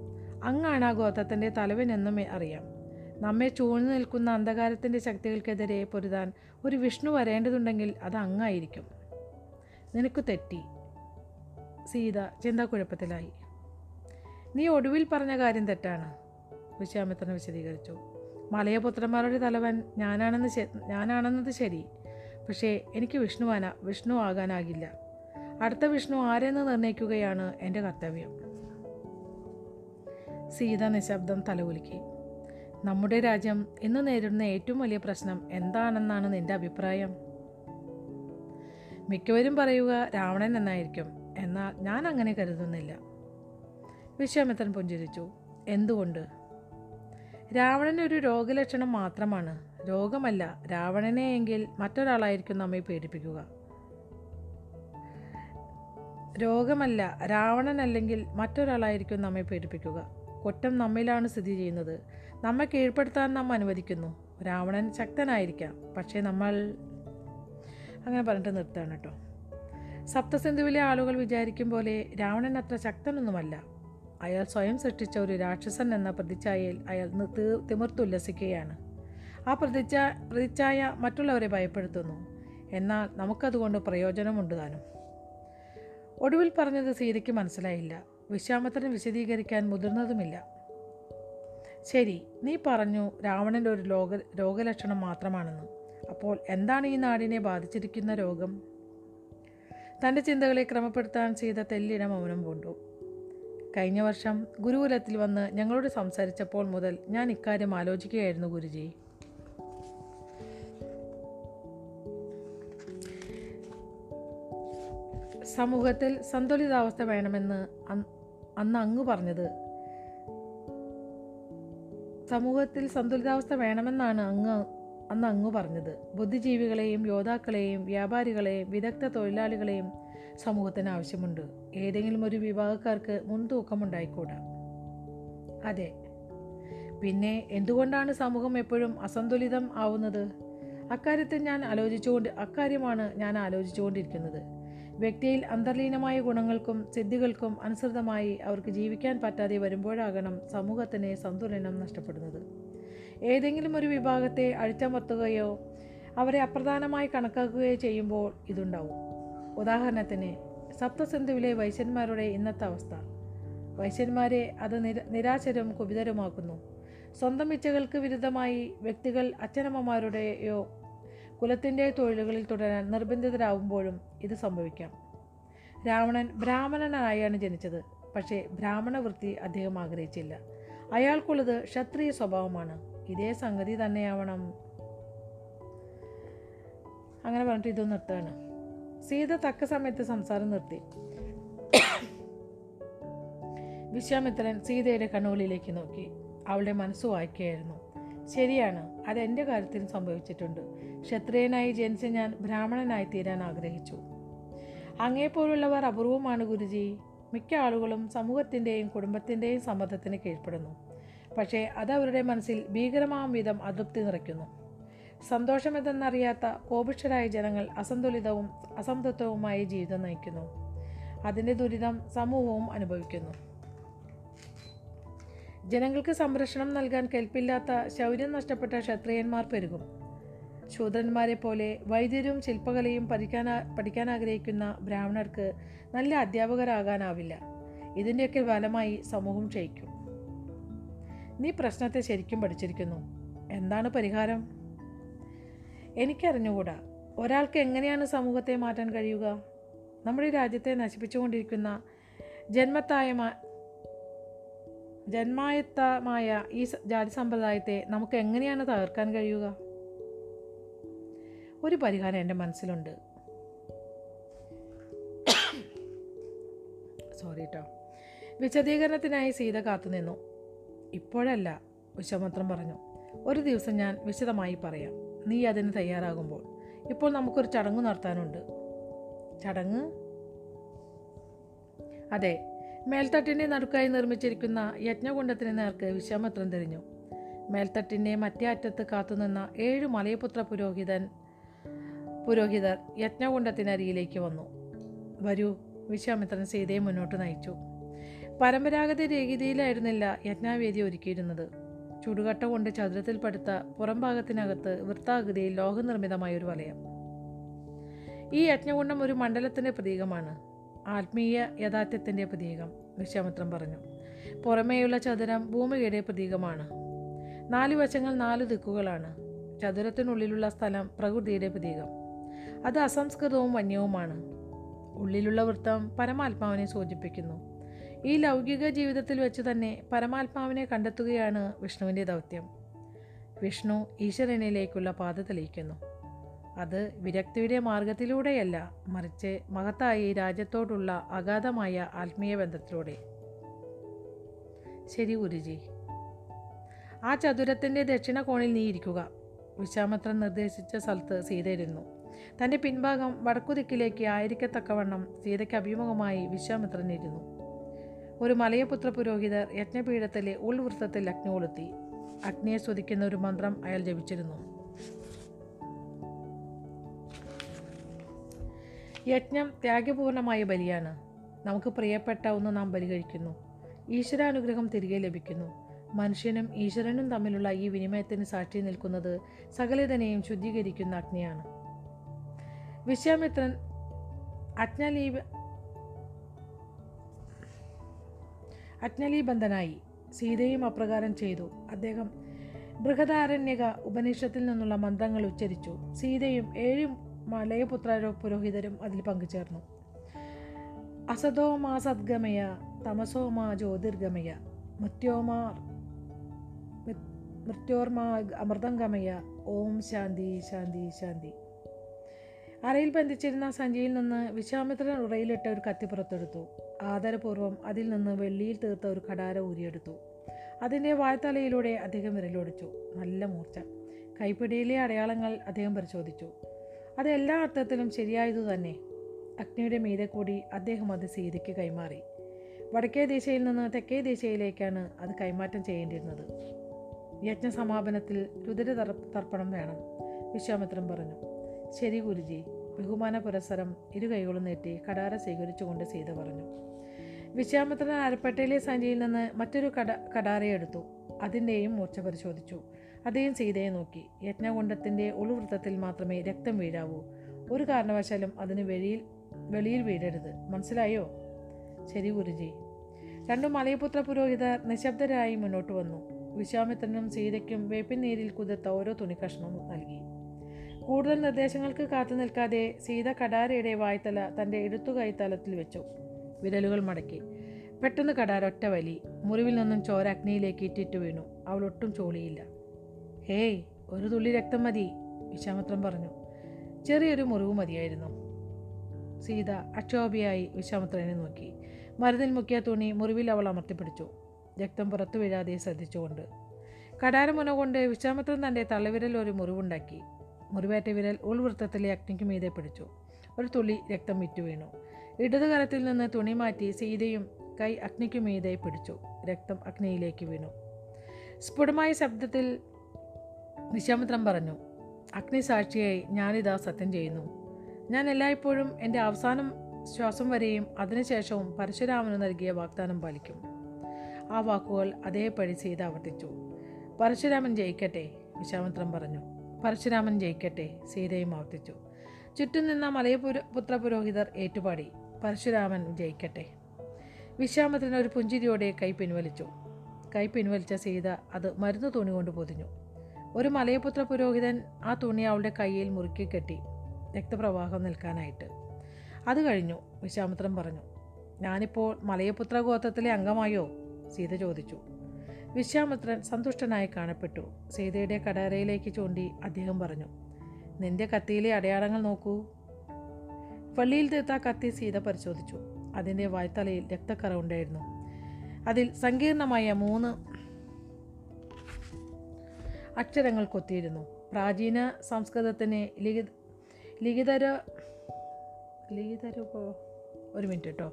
അങ്ങാണ് ആ ഗോത്രത്തിന്റെ തലവനെന്നും അറിയാം. നമ്മെ ചൂഴ്ന്നു നിൽക്കുന്ന അന്ധകാരത്തിന്റെ ശക്തികൾക്കെതിരെ പൊരുതാൻ ഒരു വിഷ്ണു വരേണ്ടതുണ്ടെങ്കിൽ അത് അങ്ങായിരിക്കും. നിനക്ക് തെറ്റി. സീത ചിന്താക്കുഴപ്പത്തിലായി. നീ ഒടുവിൽ പറഞ്ഞ കാര്യം തെറ്റാണ് വിശ്വാമിത്രൻ വിശദീകരിച്ചു. മലയപുത്രന്മാരുടെ തലവൻ ഞാനാണെന്ന് ഞാനാണെന്നത് ശരി. പക്ഷേ എനിക്ക് വിഷ്ണുവാന വിഷ്ണു ആകാനാകില്ല. അടുത്ത വിഷ്ണു ആരെന്ന് നിർണയിക്കുകയാണ് എന്റെ കർത്തവ്യം. സീത നിശബ്ദം തലകുലുക്കി. നമ്മുടെ രാജ്യം ഇന്ന് നേരിടുന്ന ഏറ്റവും വലിയ പ്രശ്നം എന്താണെന്നാണ് നിന്റെ അഭിപ്രായം? മിക്കവരും പറയുക രാവണൻ എന്നായിരിക്കും. എന്നാൽ ഞാൻ അങ്ങനെ കരുതുന്നില്ല. വിശ്വാമിത്രൻ പുഞ്ചിരിച്ചു. എന്തുകൊണ്ട്? രാവണൻ ഒരു രോഗലക്ഷണം മാത്രമാണ്. രോഗമല്ല രാവണനെ എങ്കിൽ മറ്റൊരാളായിരിക്കും നമ്മെ പേടിപ്പിക്കുക രോഗമല്ല രാവണൻ അല്ലെങ്കിൽ മറ്റൊരാളായിരിക്കും നമ്മെ പേടിപ്പിക്കുക കുറ്റം നമ്മിലാണ് സ്ഥിതി ചെയ്യുന്നത്. നമ്മെ കീഴ്പ്പെടുത്താൻ നാം അനുവദിക്കുന്നു. രാവണൻ ശക്തനായിരിക്കാം പക്ഷേ നമ്മൾ അങ്ങനെ പറഞ്ഞിട്ട് നിർത്തുകയാണ് കേട്ടോ. സപ്തസിന്ധുവിലെ ആളുകൾ വിചാരിക്കും പോലെ രാവണൻ അത്ര ശക്തനൊന്നുമല്ല. അയാൾ സ്വയം സൃഷ്ടിച്ച ഒരു രാക്ഷസൻ എന്ന പ്രതിച്ഛായയിൽ അയാൾ തിമിർത്തുല്ലസിക്കുകയാണ്. ആ പ്രതിച്ഛ പ്രതിച്ഛായ മറ്റുള്ളവരെ ഭയപ്പെടുത്തുന്നു. എന്നാൽ നമുക്കതുകൊണ്ട് പ്രയോജനമുണ്ട് താനും. ഒടുവിൽ പറഞ്ഞത് സീതയ്ക്ക് മനസ്സിലായില്ല. വിശ്വാമത്തിന് വിശദീകരിക്കാൻ മുതിർന്നതുമില്ല. ശരി നീ പറഞ്ഞു രാവണന്റെ ഒരു ലോക രോഗലക്ഷണം മാത്രമാണെന്ന്. അപ്പോൾ എന്താണ് ഈ നാടിനെ ബാധിച്ചിരിക്കുന്ന രോഗം? തന്റെ ചിന്തകളെ ക്രമപ്പെടുത്താൻ സീത തെല്ലിട മൗനം പൂണ്ടു കഴിഞ്ഞ വർഷം ഗുരുകുലത്തിൽ വന്ന് ഞങ്ങളോട് സംസാരിച്ചപ്പോൾ മുതൽ ഞാൻ ഇക്കാര്യം ആലോചിക്കുകയായിരുന്നു ഗുരുജി. സമൂഹത്തിൽ സന്തുലിതാവസ്ഥ വേണമെന്ന് അന്ന് അങ്ങ് പറഞ്ഞത്. സമൂഹത്തിൽ സന്തുലിതാവസ്ഥ വേണമെന്നാണ് അങ്ങ് അന്ന് അങ്ങ് പറഞ്ഞത്. ബുദ്ധിജീവികളെയും യോദ്ധാക്കളെയും വ്യാപാരികളെയും വിദഗ്ധ തൊഴിലാളികളെയും സമൂഹത്തിന് ആവശ്യമുണ്ട്. ഏതെങ്കിലും ഒരു വിഭാഗക്കാർക്ക് മുൻതൂക്കമുണ്ടായിക്കൂടാ. അതെ. പിന്നെ എന്തുകൊണ്ടാണ് സമൂഹം എപ്പോഴും അസന്തുലിതം ആവുന്നത്? അക്കാര്യത്തിൽ ഞാൻ ആലോചിച്ചുകൊണ്ട് അക്കാര്യമാണ് ഞാൻ ആലോചിച്ചുകൊണ്ടിരിക്കുന്നത്. വ്യക്തിയിൽ അന്തർലീനമായ ഗുണങ്ങൾക്കും സിദ്ധികൾക്കും അനുസൃതമായി അവർക്ക് ജീവിക്കാൻ പറ്റാതെ വരുമ്പോഴാകണം സമൂഹത്തിന് സന്തുലനം നഷ്ടപ്പെടുന്നത്. ഏതെങ്കിലും ഒരു വിഭാഗത്തെ അഴിച്ചമർത്തുകയോ അവരെ അപ്രധാനമായി കണക്കാക്കുകയോ ചെയ്യുമ്പോൾ ഇതുണ്ടാവും. ഉദാഹരണത്തിന് സപ്തസിന്ധുവിലെ വൈശ്യന്മാരുടെ ഇന്നത്തെ അവസ്ഥ. വൈശ്യന്മാരെ അത് നിര നിരാശരും കുപിതരുമാക്കുന്നു. സ്വന്തം ഇച്ഛകൾക്ക് വിരുദ്ധമായി വ്യക്തികൾ അച്ഛനമ്മമാരുടെയോ കുലത്തിന്റെ തൊഴിലുകളിൽ തുടരാൻ നിർബന്ധിതരാകുമ്പോഴും ഇത് സംഭവിക്കാം. രാവണൻ ബ്രാഹ്മണനായാണ് ജനിച്ചത് പക്ഷേ ബ്രാഹ്മണ വൃത്തി അദ്ദേഹം ആഗ്രഹിച്ചില്ല. അയാൾക്കുള്ളത് ക്ഷത്രിയ സ്വഭാവമാണ്. ഇതേ സംഗതി തന്നെയാവണം. അങ്ങനെ പറഞ്ഞിട്ട് ഇതൊന്നും നിർത്തുകയാണ്. സീത തക്ക സമയത്ത് സംസാരം നിർത്തി. വിശ്വാമിത്രൻ സീതയുടെ കണ്ണുകളിലേക്ക് നോക്കി. അവളുടെ മനസ്സ് വായിക്കുകയായിരുന്നു. ശരിയാണ് അതെന്റെ കാര്യത്തിൽ സംഭവിച്ചിട്ടുണ്ട്. ക്ഷത്രിയനായി ജനിച്ച് ഞാൻ ബ്രാഹ്മണനായി തീരാൻ ആഗ്രഹിച്ചു. അങ്ങേപ്പോലുള്ളവർ അപൂർവമാണ് ഗുരുജി. മിക്ക ആളുകളും സമൂഹത്തിന്റെയും കുടുംബത്തിന്റെയും സമ്മർദ്ദത്തിന് കീഴ്പ്പെടുന്നു. പക്ഷേ അത് അവരുടെ മനസ്സിൽ ഭീകരമാം വിധം അതൃപ്തി നിറയ്ക്കുന്നു. സന്തോഷമെന്തെന്നറിയാത്ത കോപിഷ്ഠരായ ജനങ്ങൾ അസന്തുലിതവും അസംതൃപ്തവുമായ ജീവിതം നയിക്കുന്നു. അതിന്റെ ദുരിതം സമൂഹവും അനുഭവിക്കുന്നു. ജനങ്ങൾക്ക് സംരക്ഷണം നൽകാൻ കെൽപ്പില്ലാത്ത ശൗര്യം നഷ്ടപ്പെട്ട ക്ഷത്രിയന്മാർ പെരുകും. ശൂദ്രന്മാരെ പോലെ വൈദ്യരും ശില്പകലയും പഠിക്കാൻ പഠിക്കാൻ ആഗ്രഹിക്കുന്ന ബ്രാഹ്മണർക്ക് നല്ല അധ്യാപകരാകാനാവില്ല. ഇതിന്റെയൊക്കെ ഫലമായി സമൂഹം ക്ഷയിക്കും. നീ പ്രശ്നത്തെ ശരിക്കും പഠിച്ചിരിക്കുന്നു. എന്താണ് പരിഹാരം? എനിക്കറിഞ്ഞുകൂടാ. ഒരാൾക്ക് എങ്ങനെയാണ് സമൂഹത്തെ മാറ്റാൻ കഴിയുക? നമ്മുടെ രാജ്യത്തെ നശിപ്പിച്ചുകൊണ്ടിരിക്കുന്ന ജന്മത്തായ ജന്മായത്തമായ ഈ ജാതി സമ്പ്രദായത്തെ നമുക്ക് എങ്ങനെയാണ് തകർക്കാൻ കഴിയുക? ഒരു പരിഹാരം എന്റെ മനസ്സിലുണ്ട്. സോറി കേട്ടോ വിശദീകരണത്തിനായി സീത കാത്തുനിന്നു ഇപ്പോഴല്ല വിശ്വമിത്രം പറഞ്ഞു. ഒരു ദിവസം ഞാൻ വിശദമായി പറയാം. നീ അതിന് തയ്യാറാകുമ്പോൾ. ഇപ്പോൾ നമുക്കൊരു ചടങ്ങ് നടത്താനുണ്ട്. ചടങ്ങ്? അതെ. മേൽത്തട്ടിന്റെ നടുക്കായി നിർമ്മിച്ചിരിക്കുന്ന യജ്ഞകുണ്ടത്തിന് നേർക്ക് വിശ്വാമിത്രൻ തിരിഞ്ഞു. മേൽത്തട്ടിന്റെ മറ്റേ അറ്റത്ത് കാത്തുനിന്ന ഏഴ് മലയപുത്ര പുരോഹിതൻ പുരോഹിതർ യജ്ഞകുണ്ടത്തിനരിയിലേക്ക് വന്നു. വരൂ വിശ്വാമിത്രൻ സീതയെ മുന്നോട്ട് നയിച്ചു. പരമ്പരാഗത രീതിയിലായിരുന്നില്ല യജ്ഞാവേദി ഒരുക്കിയിരുന്നത്. ചുടുകട്ട കൊണ്ട് ചതുരത്തിൽ പടുത്ത പുറംഭാഗത്തിനകത്ത് വൃത്താകൃതിയിൽ ലോഹനിർമ്മിതമായ ഒരു വലയം. ഈ യജ്ഞകുണ്ഡം ഒരു മണ്ഡലത്തിന്റെ പ്രതീകമാണ്. ആത്മീയ യഥാർത്ഥ്യത്തിന്റെ പ്രതീകം വിശ്വാമിത്രം പറഞ്ഞു. പുറമേയുള്ള ചതുരം ഭൂമികയുടെ പ്രതീകമാണ്. നാല് വശങ്ങൾ നാല് ദിക്കുകളാണ്. ചതുരത്തിനുള്ളിലുള്ള സ്ഥലം പ്രകൃതിയുടെ പ്രതീകം. അത് അസംസ്കൃതവും വന്യവുമാണ്. ഉള്ളിലുള്ള വൃത്തം പരമാത്മാവിനെ സൂചിപ്പിക്കുന്നു. ഈ ലൗകിക ജീവിതത്തിൽ വെച്ച് തന്നെ പരമാത്മാവിനെ കണ്ടെത്തുകയാണ് വിഷ്ണുവിന്റെ ദൗത്യം. വിഷ്ണു ഈശ്വരനിലേക്കുള്ള പാത തെളിയിക്കുന്നു. അത് വിരക്തിയുടെ മാർഗത്തിലൂടെയല്ല മറിച്ച് മഹത്തായി രാജ്യത്തോടുള്ള അഗാധമായ ആത്മീയ ബന്ധത്തിലൂടെ. ശരി ഗുരുജി. ആ ചതുരത്തിന്റെ ദക്ഷിണ കോണിൽ നീ ഇരിക്കുക. വിശ്വാമിത്രൻ നിർദ്ദേശിച്ച സ്ഥലത്ത് സീതയിരുന്നു തന്റെ പിൻഭാഗം വടക്കുദിക്കിലേക്ക് ആയിരിക്കത്തക്കവണ്ണം സീതയ്ക്ക് അഭിമുഖമായി വിശ്വാമിത്രൻ ഇരുന്നു. ഒരു മലയപുത്ര പുരോഹിതർ യജ്ഞപീഠത്തിലെ ഉൾവൃത്തത്തിൽ അഗ്നി കൊളുത്തി. അഗ്നിയെ സ്തുതിക്കുന്ന ഒരു മന്ത്രം അയാൾ ജപിച്ചിരുന്നു. യജ്ഞം ത്യാഗപൂർണമായ ബലിയാണ്. നമുക്ക് പ്രിയപ്പെട്ട ഒന്ന് നാം ബലി കഴിക്കുന്നു ഈശ്വരാനുഗ്രഹം തിരികെ ലഭിക്കുന്നു. മനുഷ്യനും ഈശ്വരനും തമ്മിലുള്ള ഈ വിനിമയത്തിന് സാക്ഷി നിൽക്കുന്നത് സകലതനെയും ശുദ്ധീകരിക്കുന്ന അഗ്നിയാണ്. വിശ്വാമിത്രൻ അജ്ഞലീപ അജ്ഞലീബന്ധനായി സീതയും അപ്രകാരം ചെയ്തു. അദ്ദേഹം ബൃഹദാരണ്യക ഉപനിഷത്തിൽ നിന്നുള്ള മന്ത്രങ്ങൾ ഉച്ചരിച്ചു. സീതയും ഏഴ് മലയപുത്ര പുരോഹിതരും അതിൽ പങ്കുചേർന്നു. അസതോമാ സദ്ഗമയ തമസോമാ ജ്യോതിർഗമയ മൃത്യോമാർ മൃത്യോർമാ അമൃതംഗമയ ഓം ശാന്തി ശാന്തി ശാന്തി. അറയിൽ ബന്ധിച്ചിരുന്ന സഞ്ചിയിൽ നിന്ന് വിശ്വാമിത്രൻ ഉറയിലിട്ട ഒരു കത്തി പുറത്തെടുത്തു. ആദരപൂർവം അതിൽ നിന്ന് വെള്ളിയിൽ തീർത്ത ഒരു കടാര ഊരിയെടുത്തു. അതിന്റെ വായ്ത്തലയിലൂടെ അദ്ദേഹം വിരലൊടിച്ചു. നല്ല മൂർച്ച. കൈപ്പിടിയിലെ അടയാളങ്ങൾ അദ്ദേഹം പരിശോധിച്ചു. അത് എല്ലാ അർത്ഥത്തിലും ശരിയായതു തന്നെ. അഗ്നിയുടെ മീതെ കൂടി അദ്ദേഹം അത് സീതയ്ക്ക് കൈമാറി. വടക്കേ ദിശയിൽ നിന്ന് തെക്കേ ദിശയിലേക്കാണ് അത് കൈമാറ്റം ചെയ്യേണ്ടിയിരുന്നത്. യജ്ഞസമാപനത്തിൽ രുദ്ര തർപ്പണം വേണം. വിശ്വാമിത്രൻ പറഞ്ഞു. ശരി ഗുരുജി. ബഹുമാന പുരസ്സരം ഇരു കൈകളും നീട്ടി കടാര സ്വീകരിച്ചുകൊണ്ട് സീത പറഞ്ഞു. വിശ്വാമിത്രൻ അരപ്പട്ടയിലെ സഞ്ചിയിൽ നിന്ന് മറ്റൊരു കട കടാരയെടുത്തു അതിന്റെയും മൂർച്ച പരിശോധിച്ചു. അദ്ദേഹം സീതയെ നോക്കി. യജ്ഞകുണ്ടത്തിന്റെ ഉളുവൃത്തത്തിൽ മാത്രമേ രക്തം വീഴാവൂ. ഒരു കാരണവശാലും അതിന് വെളിയിൽ വെളിയിൽ വീഴരുത്. മനസ്സിലായോ? ശരി ഗുരുജി. രണ്ടു മലയപുത്ര പുരോഹിതർ നിശബ്ദരായി മുന്നോട്ട് വന്നു. വിശ്വാമിത്രനും സീതയ്ക്കും വേപ്പിൻ നീരിൽ കുതിർത്ത ഓരോ തുണിക്കഷ്ണവും നൽകി. കൂടുതൽ നിർദ്ദേശങ്ങൾക്ക് കാത്തു നിൽക്കാതെ സീത കടാരയുടെ വായ്ത്തല തന്റെ എഴുത്തുകൈ തലത്തിൽ വെച്ചു. വിരലുകൾ മടക്കി. പെട്ടെന്ന് കടാര ഒറ്റ വലി. മുറിവിൽ നിന്നും ചോര അഗ്നിയിലേക്ക് ഇറ്റിറ്റു വീണു. അവൾ ഒട്ടും ചോളിയില്ല. ഹേയ് ഒരു തുള്ളി രക്തം മതി വിശ്വാമിത്രം പറഞ്ഞു. ചെറിയൊരു മുറിവ് മതിയായിരുന്നു. സീത അക്ഷോഭിയായി വിശ്വാമിത്രനെ നോക്കി. മരുന്നിൽ മുക്കിയ തുണി മുറിവിൽ അവൾ അമർത്തിപ്പിടിച്ചു രക്തം പുറത്തു വീഴാതെ ശ്രദ്ധിച്ചുകൊണ്ട്. കടാരമുന കൊണ്ട് വിശ്വാമിത്രൻ തന്റെ തലവിരൽ ഒരു മുറിവുണ്ടാക്കി. മുറിവേറ്റ വിരൽ ഉൾവൃത്തത്തിലെ അഗ്നിക്ക് മീതെ പിടിച്ചു. ഒരു തുള്ളി രക്തം വിറ്റു വീണു. ഇടതു കരത്തിൽ നിന്ന് തുണി മാറ്റി സീതയും കൈ അഗ്നിക്ക് മീതെ പിടിച്ചു. രക്തം അഗ്നിയിലേക്ക് വീണു. സ്ഫുടമായ ശബ്ദത്തിൽ വിശ്വാമിത്രം പറഞ്ഞു അഗ്നി സാക്ഷിയായി ഞാനിതാ സത്യം ചെയ്യുന്നു. ഞാൻ എല്ലായ്പ്പോഴും എന്റെ അവസാനം ശ്വാസം വരെയും അതിനുശേഷവും പരശുരാമന് നൽകിയ വാഗ്ദാനം പാലിക്കും. ആ വാക്കുകൾ അതേപടി സീത ആവർത്തിച്ചു. പരശുരാമൻ ജയിക്കട്ടെ വിശ്വാമിത്രം പറഞ്ഞു. പരശുരാമൻ ജയിക്കട്ടെ സീതയും ആവർത്തിച്ചു. ചുറ്റും നിന്ന മലയപുര പുത്ര പുരോഹിതർ ഏറ്റുപാടി പരശുരാമൻ ജയിക്കട്ടെ. വിശ്വാമത്തിന് ഒരു പുഞ്ചിരിയോടെ കൈ പിൻവലിച്ചു. കൈ പിൻവലിച്ച സീത അത് മരുന്ന് തുണി കൊണ്ട് പൊതിഞ്ഞു. ഒരു മലയപുത്ര പുരോഹിതൻ ആ തുണി അവളുടെ കയ്യിൽ മുറുക്കി കെട്ടി രക്തപ്രവാഹം നിൽക്കാനായിട്ട്. അത് കഴിഞ്ഞു വിശ്വാമിത്രൻ പറഞ്ഞു ഞാനിപ്പോൾ മലയപുത്ര ഗോത്രത്തിലെ അംഗമായോ? സീത ചോദിച്ചു. വിശ്വാമിത്രൻ സന്തുഷ്ടനായി കാണപ്പെട്ടു. സീതയുടെ കടാരയിലേക്ക് ചൂണ്ടി അദ്ദേഹം പറഞ്ഞു നിന്റെ കത്തിയിലെ അടയാളങ്ങൾ നോക്കൂ. പള്ളിയിൽ തീർത്ത കത്തി സീത പരിശോധിച്ചു. അതിന്റെ വായ്ത്തലയിൽ രക്തക്കറ ഉണ്ടായിരുന്നു. അതിൽ സങ്കീർണമായ മൂന്ന് അക്ഷരങ്ങൾ കൊത്തിയിരുന്നു. പ്രാചീന സംസ്കൃതത്തിന് ലിഖിത ലിഖിതര ലിഖിതരൂപ ഒരു മിനിറ്റ് കേട്ടോ.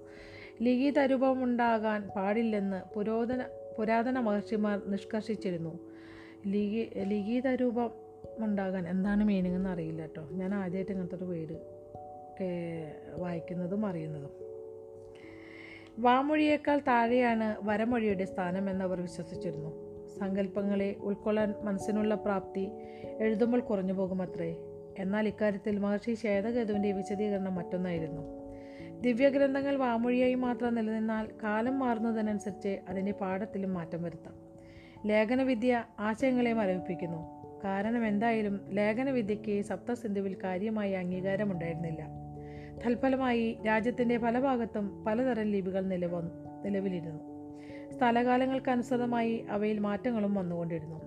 ലിഖിതരൂപമുണ്ടാകാൻ പാടില്ലെന്ന് പുരോധന പുരാതന മഹർഷിമാർ നിഷ്കർഷിച്ചിരുന്നു. ലിഖി ലിഖിത രൂപം ഉണ്ടാകാൻ എന്താണ് മീനിങ് എന്ന് അറിയില്ല കേട്ടോ. ഞാൻ ആദ്യമായിട്ട് ഇങ്ങനത്തെ ഒരു വായിക്കുന്നതും അറിയുന്നതും. വാമൊഴിയേക്കാൾ താഴെയാണ് വരമൊഴിയുടെ സ്ഥാനം എന്നവർ വിശ്വസിച്ചിരുന്നു. സങ്കല്പങ്ങളെ ഉൾക്കൊള്ളാൻ മനസ്സിനുള്ള പ്രാപ്തി എഴുതുമ്പോൾ കുറഞ്ഞു പോകുമത്രേ. എന്നാൽ ഇക്കാര്യത്തിൽ മഹർഷി ശ്വേതകേതുവിന്റെ വിശദീകരണം മറ്റൊന്നായിരുന്നു. ദിവ്യഗ്രന്ഥങ്ങൾ വാമൊഴിയായി മാത്രം നിലനിന്നാൽ കാലം മാറുന്നതിനനുസരിച്ച് അതിന്റെ പാഠത്തിലും മാറ്റം വരുത്താം. ലേഖനവിദ്യ ആശയങ്ങളെ മരവിപ്പിക്കുന്നു. കാരണം എന്തായാലും ലേഖനവിദ്യയ്ക്ക് സപ്തസിന്ധുവിൽ കാര്യമായ അംഗീകാരമുണ്ടായിരുന്നില്ല. തൽഫലമായി രാജ്യത്തിന്റെ പല ഭാഗത്തും പലതരം ലിപികൾ നിലവ നിലവിലിരുന്നു. സ്ഥലകാലങ്ങൾക്കനുസൃതമായി അവയിൽ മാറ്റങ്ങളും വന്നുകൊണ്ടിരുന്നു.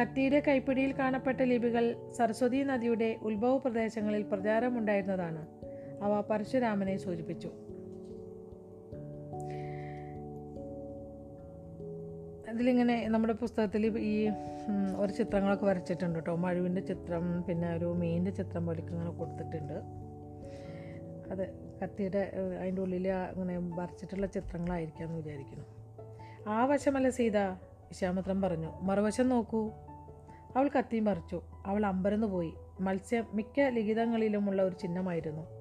കത്തിയുടെ കൈപ്പിടിയിൽ കാണപ്പെട്ട ലിപികൾ സരസ്വതി നദിയുടെ ഉത്ഭവ പ്രദേശങ്ങളിൽ പ്രചാരമുണ്ടായിരുന്നതാണ്. അവ പരശുരാമനെ സൂചിപ്പിച്ചു. അതിലിങ്ങനെ നമ്മുടെ പുസ്തകത്തിൽ ഈ ഒരു ചിത്രങ്ങളൊക്കെ വരച്ചിട്ടുണ്ട് കേട്ടോ. മഴുവിന്റെ ചിത്രം പിന്നെ ഒരു മീനിന്റെ ചിത്രം പോലെയൊക്കെ ഇങ്ങനെ കൊടുത്തിട്ടുണ്ട്. അത് കത്തിയുടെ അതിന്റെ ഉള്ളിൽ അങ്ങനെ വരച്ചിട്ടുള്ള ചിത്രങ്ങളായിരിക്കാം എന്ന് വിചാരിക്കുന്നു. ആ വശമല്ല സീത വിശ്വാമിത്രം പറഞ്ഞു മറുവശം നോക്കൂ. അവൾ കത്തിയും പറിച്ചു അവൾ അമ്പരന്ന് പോയി മത്സ്യം മിക്ക ലിഖിതങ്ങളിലുമുള്ള ഒരു ചിഹ്നമായിരുന്നു.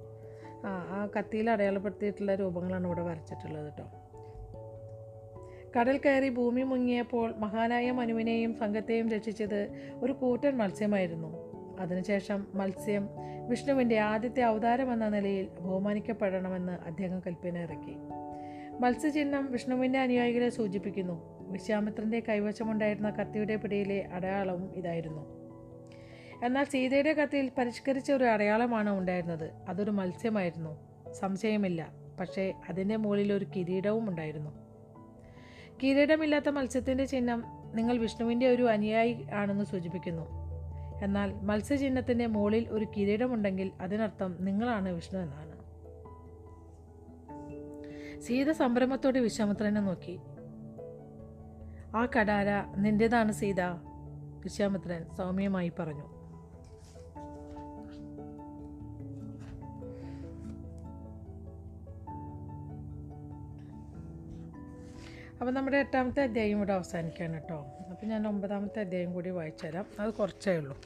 ആ കത്തിയിൽ അടയാളപ്പെടുത്തിയിട്ടുള്ള രൂപങ്ങളാണ് ഇവിടെ വരച്ചിട്ടുള്ളത് കേട്ടോ കടൽ കയറി ഭൂമി മുങ്ങിയപ്പോൾ മഹാനായ മനുവിനെയും സംഘത്തെയും രക്ഷിച്ചത് ഒരു കൂറ്റൻ മത്സ്യമായിരുന്നു. അതിനുശേഷം മത്സ്യം വിഷ്ണുവിന്റെ ആദ്യത്തെ അവതാരമെന്ന നിലയിൽ ബഹുമാനിക്കപ്പെടണമെന്ന് അദ്ദേഹം കൽപ്പന ഇറക്കി. മത്സ്യചിഹ്നം വിഷ്ണുവിന്റെ അനുയായികളെ സൂചിപ്പിക്കുന്നു. വിശ്വാമിത്രന്റെ കൈവശമുണ്ടായിരുന്ന കത്തിയുടെ പിടിയിലെ അടയാളവും ഇതായിരുന്നു. എന്നാൽ സീതയുടെ കത്തിയിൽ പരിഷ്കരിച്ച ഒരു അടയാളമാണ് ഉണ്ടായിരുന്നത്. അതൊരു മത്സ്യമായിരുന്നു. സംശയമില്ല. പക്ഷേ അതിന്റെ മുകളിൽ ഒരു കിരീടവും ഉണ്ടായിരുന്നു. കിരീടമില്ലാത്ത മത്സ്യത്തിന്റെ ചിഹ്നം നിങ്ങൾ വിഷ്ണുവിന്റെ ഒരു അനുയായി ആണെന്ന് സൂചിപ്പിക്കുന്നു. എന്നാൽ മത്സ്യചിഹ്നത്തിന്റെ മുകളിൽ ഒരു കിരീടമുണ്ടെങ്കിൽ അതിനർത്ഥം നിങ്ങളാണ് വിഷ്ണു എന്നാണ്. സീത സംരംഭത്തോടെ വിശ്വാമിത്രനെ നോക്കി. ആ കടാര നിന്റേതാണ് സീത? വിശ്വാമിത്രൻ സൗമ്യമായി പറഞ്ഞു. അപ്പോൾ നമ്മുടെ എട്ടാമത്തെ അധ്യായം ഇവിടെ അവസാനിക്കുകയാണ് കേട്ടോ. അപ്പോൾ ഞാൻ ഒമ്പതാമത്തെ അധ്യായം കൂടി വായിച്ചു തരാം അത് കുറച്ചേ ഉള്ളൂ.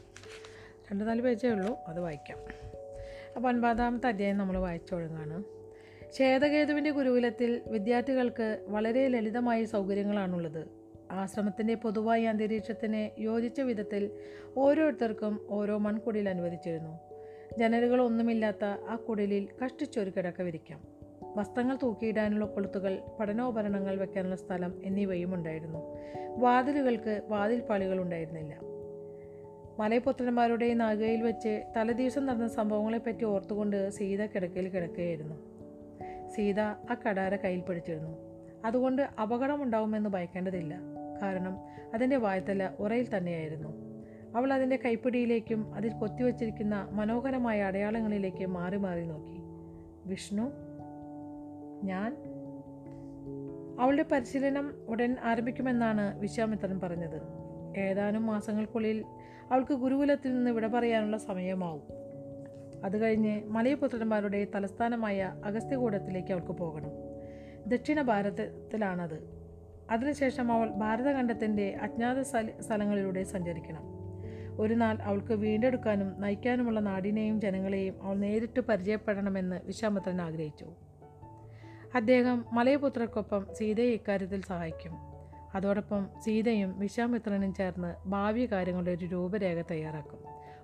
രണ്ട് നാല് പേജേ ഉള്ളൂ. അത് വായിക്കാം. അപ്പോൾ ഒൻപതാമത്തെ അധ്യായം നമ്മൾ വായിച്ചു തുടങ്ങാണ്. ശ്വേതകേതുവിന്റെ ഗുരുകുലത്തിൽ വിദ്യാർത്ഥികൾക്ക് വളരെ ലളിതമായ സൗകര്യങ്ങളാണുള്ളത്. ആശ്രമത്തിന്റെ പൊതുവായ അന്തരീക്ഷത്തിന് യോജിച്ച വിധത്തിൽ ഓരോരുത്തർക്കും ഓരോ മൺകുടിയിൽ അനുവദിച്ചിരുന്നു. ജനലുകളൊന്നുമില്ലാത്ത ആ കുടിലിൽ കഷ്ടിച്ചൊരു കിടക്ക വിരിക്കാം. വസ്ത്രങ്ങൾ തൂക്കിയിടാനുള്ള കൊളുത്തുകൾ പഠനോപകരണങ്ങൾ വെക്കാനുള്ള സ്ഥലം എന്നിവയും ഉണ്ടായിരുന്നു. വാതിലുകൾക്ക് വാതിൽ വാതിൽപ്പാളികൾ ഉണ്ടായിരുന്നില്ല. മലയപുത്രന്മാരുടെ നാഗയിൽ വെച്ച് തലേദിവസം നടന്ന സംഭവങ്ങളെപ്പറ്റി ഓർത്തുകൊണ്ട് സീത കിടക്കയിൽ കിടക്കുകയായിരുന്നു. സീത ആ കടാര കയ്യിൽ പിടിച്ചിരുന്നു. അതുകൊണ്ട് അപകടമുണ്ടാവുമെന്ന് ഭയക്കേണ്ടതില്ല. കാരണം അതിന്റെ വായ്ത്തല ഉറയിൽ തന്നെയായിരുന്നു. അവൾ അതിന്റെ കൈപ്പിടിയിലേക്കും അതിൽ കൊത്തിവച്ചിരിക്കുന്ന മനോഹരമായ അടയാളങ്ങളിലേക്ക് മാറി മാറി നോക്കി. വിഷ്ണു ഞാൻ അവളുടെ പരിശീലനം ഉടൻ ആരംഭിക്കുമെന്നാണ് വിശ്വാമിത്രൻ പറഞ്ഞത്. ഏതാനും മാസങ്ങൾക്കുള്ളിൽ അവൾക്ക് ഗുരുകുലത്തിൽ നിന്ന് വിട പറയാനുള്ള സമയമാവും. അത് കഴിഞ്ഞ് മലയപുത്രന്മാരുടെ തലസ്ഥാനമായ അഗസ്ത്യകൂടത്തിലേക്ക് അവൾക്ക് പോകണം. ദക്ഷിണ ഭാരതത്തിലാണത്. അതിനുശേഷം അവൾ ഭാരതഖണ്ഡത്തിന്റെ അജ്ഞാത സ്ഥല സ്ഥലങ്ങളിലൂടെ സഞ്ചരിക്കണം. ഒരു നാൾ അവൾക്ക് വീണ്ടെടുക്കാനും നയിക്കാനുമുള്ള നാടിനെയും ജനങ്ങളെയും അവൾ നേരിട്ട് പരിചയപ്പെടണമെന്ന് വിശ്വാമിത്രൻ ആഗ്രഹിച്ചു. അദ്ദേഹം മലയപുത്രർക്കൊപ്പം സീതയെ ഇക്കാര്യത്തിൽ സഹായിക്കും. അതോടൊപ്പം സീതയും വിശ്വാമിത്രനും ചേർന്ന് ഭാവി കാര്യങ്ങളുടെ ഒരു രൂപരേഖ തയ്യാറാക്കും.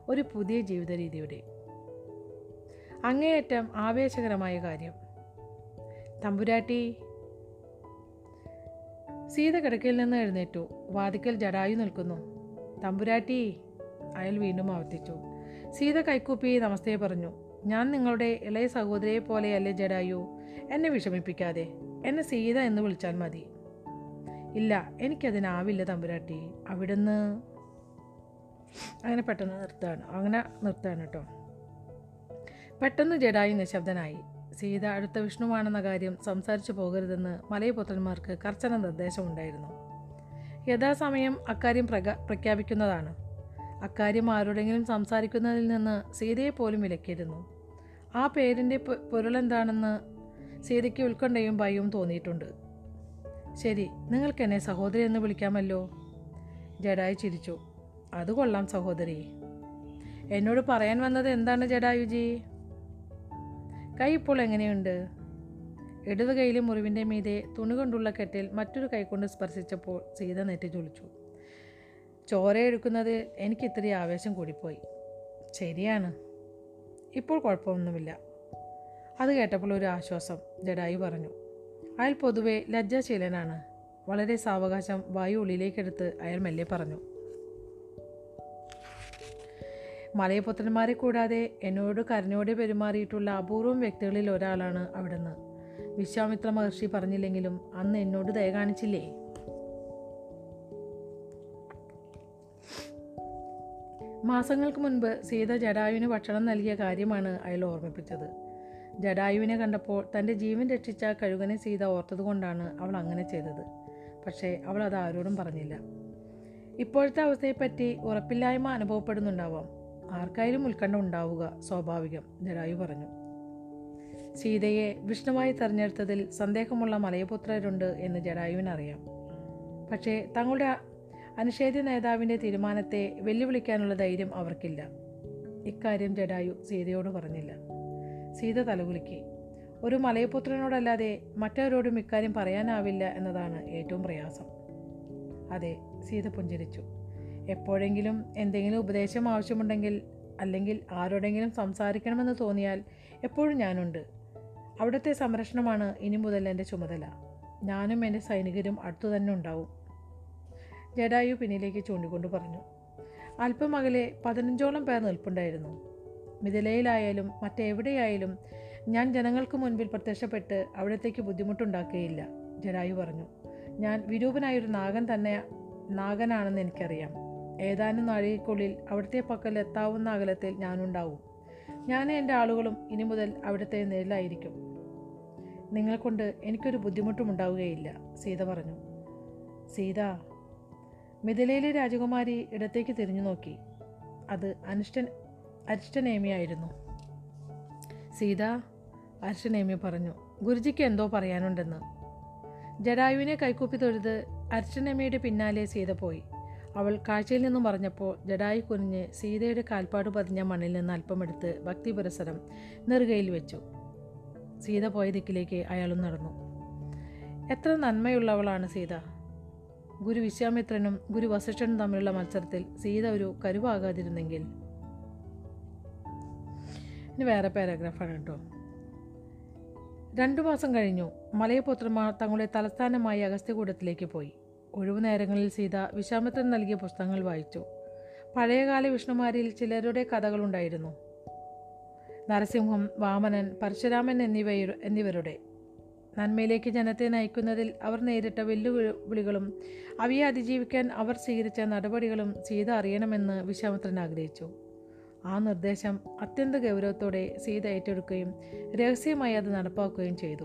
ഒരു പുതിയ ജീവിത രീതിയുടെ അങ്ങേയറ്റം ആവേശകരമായ കാര്യം. തമ്പുരാട്ടി സീത കിടക്കയിൽ നിന്ന് എഴുന്നേറ്റു. വാതിക്കൽ ജടായു നിൽക്കുന്നു. തമ്പുരാട്ടി അയാൾ വീണ്ടും ആവർത്തിച്ചു. സീത കൈക്കൂപ്പി നമസ്തേ പറഞ്ഞു. ഞാൻ നിങ്ങളുടെ ഇളയ സഹോദരിയെ പോലെയല്ലേ ജഡായു? എന്നെ വിഷമിപ്പിക്കാതെ എന്നെ സീത എന്ന് വിളിച്ചാൽ മതി. ഇല്ല എനിക്കതിനാവില്ല തമ്പുരാട്ടി. അവിടുന്ന് അങ്ങനെ പെട്ടെന്ന് നിർത്താണ് അങ്ങനെ നിർത്താണ് കേട്ടോ. പെട്ടെന്ന് ജഡായി നിശബ്ദനായി. സീത അടുത്ത വിഷ്ണുവാണെന്ന കാര്യം സംസാരിച്ചു പോകരുതെന്ന് മലയപുത്രന്മാർക്ക് കർശന നിർദ്ദേശമുണ്ടായിരുന്നു. യഥാസമയം അക്കാര്യം പ്രക പ്രഖ്യാപിക്കുന്നതാണ്. അക്കാര്യം ആരോടെങ്കിലും സംസാരിക്കുന്നതിൽ നിന്ന് സീതയെ പോലും വിലക്കിയിരുന്നു. ആ പേരിന്റെ പൊരുളെന്താണെന്ന് സീതയ്ക്ക് ഉത്കണ്ഠയും ഭയവും തോന്നിയിട്ടുണ്ട്. ശരി നിങ്ങൾക്ക് എന്നെ സഹോദരി എന്ന് വിളിക്കാമല്ലോ. ജഡായു ചിരിച്ചു. അത് കൊള്ളാം സഹോദരി. എന്നോട് പറയാൻ വന്നത് എന്താണ് ജഡായുജി കൈ ഇപ്പോൾ എങ്ങനെയുണ്ട്? ഇടത് കൈയിലെ മുറിവിന്റെ മീതെ തുണി കൊണ്ടുള്ള കെട്ടിൽ മറ്റൊരു കൈകൊണ്ട് സ്പർശിച്ചപ്പോൾ സീത നെറ്റി ചൊളിച്ചു. ചോരയെടുക്കുന്നത് എനിക്ക് ഇത്തിരി ആവേശം കൂടിപ്പോയി. ശരിയാണ്. ഇപ്പോൾ കുഴപ്പമൊന്നുമില്ല. അത് കേട്ടപ്പോൾ ഒരു ആശ്വാസം ജഡായി പറഞ്ഞു. അയാൾ പൊതുവെ ലജ്ജാശീലനാണ്. വളരെ സാവകാശം വായു ഉള്ളിലേക്കെടുത്ത് അയാൾ മെല്ലെ പറഞ്ഞു. മലയപുത്രന്മാരെ കൂടാതെ എന്നോട് കരുണയോടെ പെരുമാറിയിട്ടുള്ള അപൂർവം വ്യക്തികളിൽ ഒരാളാണ് അവിടുന്ന്. വിശ്വാമിത്ര മഹർഷി പറഞ്ഞില്ലെങ്കിലും അന്ന് എന്നോട് ദയ കാണിച്ചില്ലേ? മാസങ്ങൾക്ക് മുൻപ് സീത ജഡായുവിന് ഭക്ഷണം നൽകിയ കാര്യമാണ് അയാൾ ഓർമ്മിപ്പിച്ചത്. ജഡായുവിനെ കണ്ടപ്പോൾ തന്റെ ജീവൻ രക്ഷിച്ച കഴുകനെ സീത ഓർത്തതുകൊണ്ടാണ് അവൾ അങ്ങനെ ചെയ്തത്. പക്ഷേ അവൾ അത് ആരോടും പറഞ്ഞില്ല. ഇപ്പോഴത്തെ അവസ്ഥയെപ്പറ്റി ഉറപ്പില്ലായ്മ അനുഭവപ്പെടുന്നുണ്ടാവാം. ആർക്കായാലും ഉത്കണ്ഠ ഉണ്ടാവുക സ്വാഭാവികം ജഡായു പറഞ്ഞു. സീതയെ വിഷ്ണുവായി തെരഞ്ഞെടുത്തതിൽ സന്ദേഹമുള്ള മലയപുത്രരുണ്ട് എന്ന് ജഡായുവിനറിയാം. പക്ഷേ തങ്ങളുടെ അനുഷേധ നേതാവിന്റെ തീരുമാനത്തെ വെല്ലുവിളിക്കാനുള്ള ധൈര്യം അവർക്കില്ല. ഇക്കാര്യം ജഡായു സീതയോട് പറഞ്ഞില്ല. സീത തലകുലുക്കി. ഒരു മലയപുത്രനോടല്ലാതെ മറ്റാരോടും ഇക്കാര്യം പറയാനാവില്ല എന്നതാണ് ഏറ്റവും പ്രയാസം. അതെ സീത പുഞ്ചിരിച്ചു. എപ്പോഴെങ്കിലും എന്തെങ്കിലും ഉപദേശം ആവശ്യമുണ്ടെങ്കിൽ അല്ലെങ്കിൽ ആരോടെങ്കിലും സംസാരിക്കണമെന്ന് തോന്നിയാൽ എപ്പോഴും ഞാനുണ്ട്. അവിടുത്തെ സംരക്ഷണമാണ് ഇനി മുതൽ എന്റെ ചുമതല. ഞാനും എന്റെ സൈനികരും അടുത്തു തന്നെ ഉണ്ടാവും. ജഡായു പിന്നിലേക്ക് ചൂണ്ടിക്കൊണ്ട് പറഞ്ഞു. അല്പം അകലെ പതിനഞ്ചോളം പേർ നിൽപ്പുണ്ടായിരുന്നു. മിഥിലയിലായാലും മറ്റെവിടെയായാലും ഞാൻ ജനങ്ങൾക്ക് മുൻപിൽ പ്രത്യക്ഷപ്പെട്ട് അവിടത്തേക്ക് ബുദ്ധിമുട്ടുണ്ടാക്കുകയില്ല ജഡായു പറഞ്ഞു. ഞാൻ വിരൂപനായൊരു നാഗൻ തന്നെ നാഗനാണെന്ന് എനിക്കറിയാം. ഏതാനും നാഴികക്കുള്ളിൽ അവിടുത്തെ പക്കൽ എത്താവുന്ന അകലത്തിൽ ഞാനുണ്ടാവും. ഞാൻ എന്റെ ആളുകളും ഇനി മുതൽ അവിടുത്തെ നിഴലായിരിക്കും നിങ്ങളെക്കൊണ്ട് എനിക്കൊരു ബുദ്ധിമുട്ടും ഉണ്ടാവുകയില്ല സീത പറഞ്ഞു. സീത മിഥിലയിലെ രാജകുമാരി ഇടത്തേക്ക് തിരിഞ്ഞു നോക്കി അത് അനിഷ്ടൻ അരിഷ്ടനേമിയായിരുന്നു. സീത അരിഷ്ടനേമി പറഞ്ഞു ഗുരുജിക്ക് എന്തോ പറയാനുണ്ടെന്ന്. ജഡായുവിനെ കൈക്കൂപ്പി തൊഴുത് അരിഷ്ടനേമിയുടെ പിന്നാലെ സീത പോയി. അവൾ കാഴ്ചയിൽ നിന്നും പറഞ്ഞപ്പോൾ ജഡായു കുനിഞ്ഞ് സീതയുടെ കാൽപ്പാട് പതിഞ്ഞ മണ്ണിൽ നിന്ന് അല്പമെടുത്ത് ഭക്തി പുരസരം നെറുകയിൽ വെച്ചു. സീത പോയ ദിക്കിലേക്ക് അയാളും നടന്നു. എത്ര നന്മയുള്ളവളാണ് സീത. ഗുരു വിശ്വാമിത്രനും ഗുരു വസിഷ്ഠനും തമ്മിലുള്ള മത്സരത്തിൽ സീത ഒരു കരുവാകാതിരുന്നെങ്കിൽ ഇനി വേറെ പാരാഗ്രാഫാണ് കേട്ടോ രണ്ടു മാസം കഴിഞ്ഞു. മലയപുത്രന്മാർ തങ്ങളുടെ തലസ്ഥാനമായ അഗസ്ത്യകൂടത്തിലേക്ക് പോയി. ഒഴിവു നേരങ്ങളിൽ സീത വിശ്വാമിത്രൻ നൽകിയ പുസ്തകങ്ങൾ വായിച്ചു. പഴയകാല വിഷ്ണുമാരിൽ ചിലരുടെ കഥകളുണ്ടായിരുന്നു. നരസിംഹം വാമനൻ പരശുരാമൻ എന്നിവ എന്നിവരുടെ. നന്മയിലേക്ക് ജനത്തെ നയിക്കുന്നതിൽ അവർ നേരിട്ട വെല്ലുവിളികളും അവയെ അതിജീവിക്കാൻ അവർ സ്വീകരിച്ച നടപടികളും സീത അറിയണമെന്ന് വിശ്വാമിത്രൻ ആഗ്രഹിച്ചു. ആ നിർദ്ദേശം അത്യന്ത ഗൗരവത്തോടെ സീത ഏറ്റെടുക്കുകയും രഹസ്യമായി അത് നടപ്പാക്കുകയും ചെയ്തു.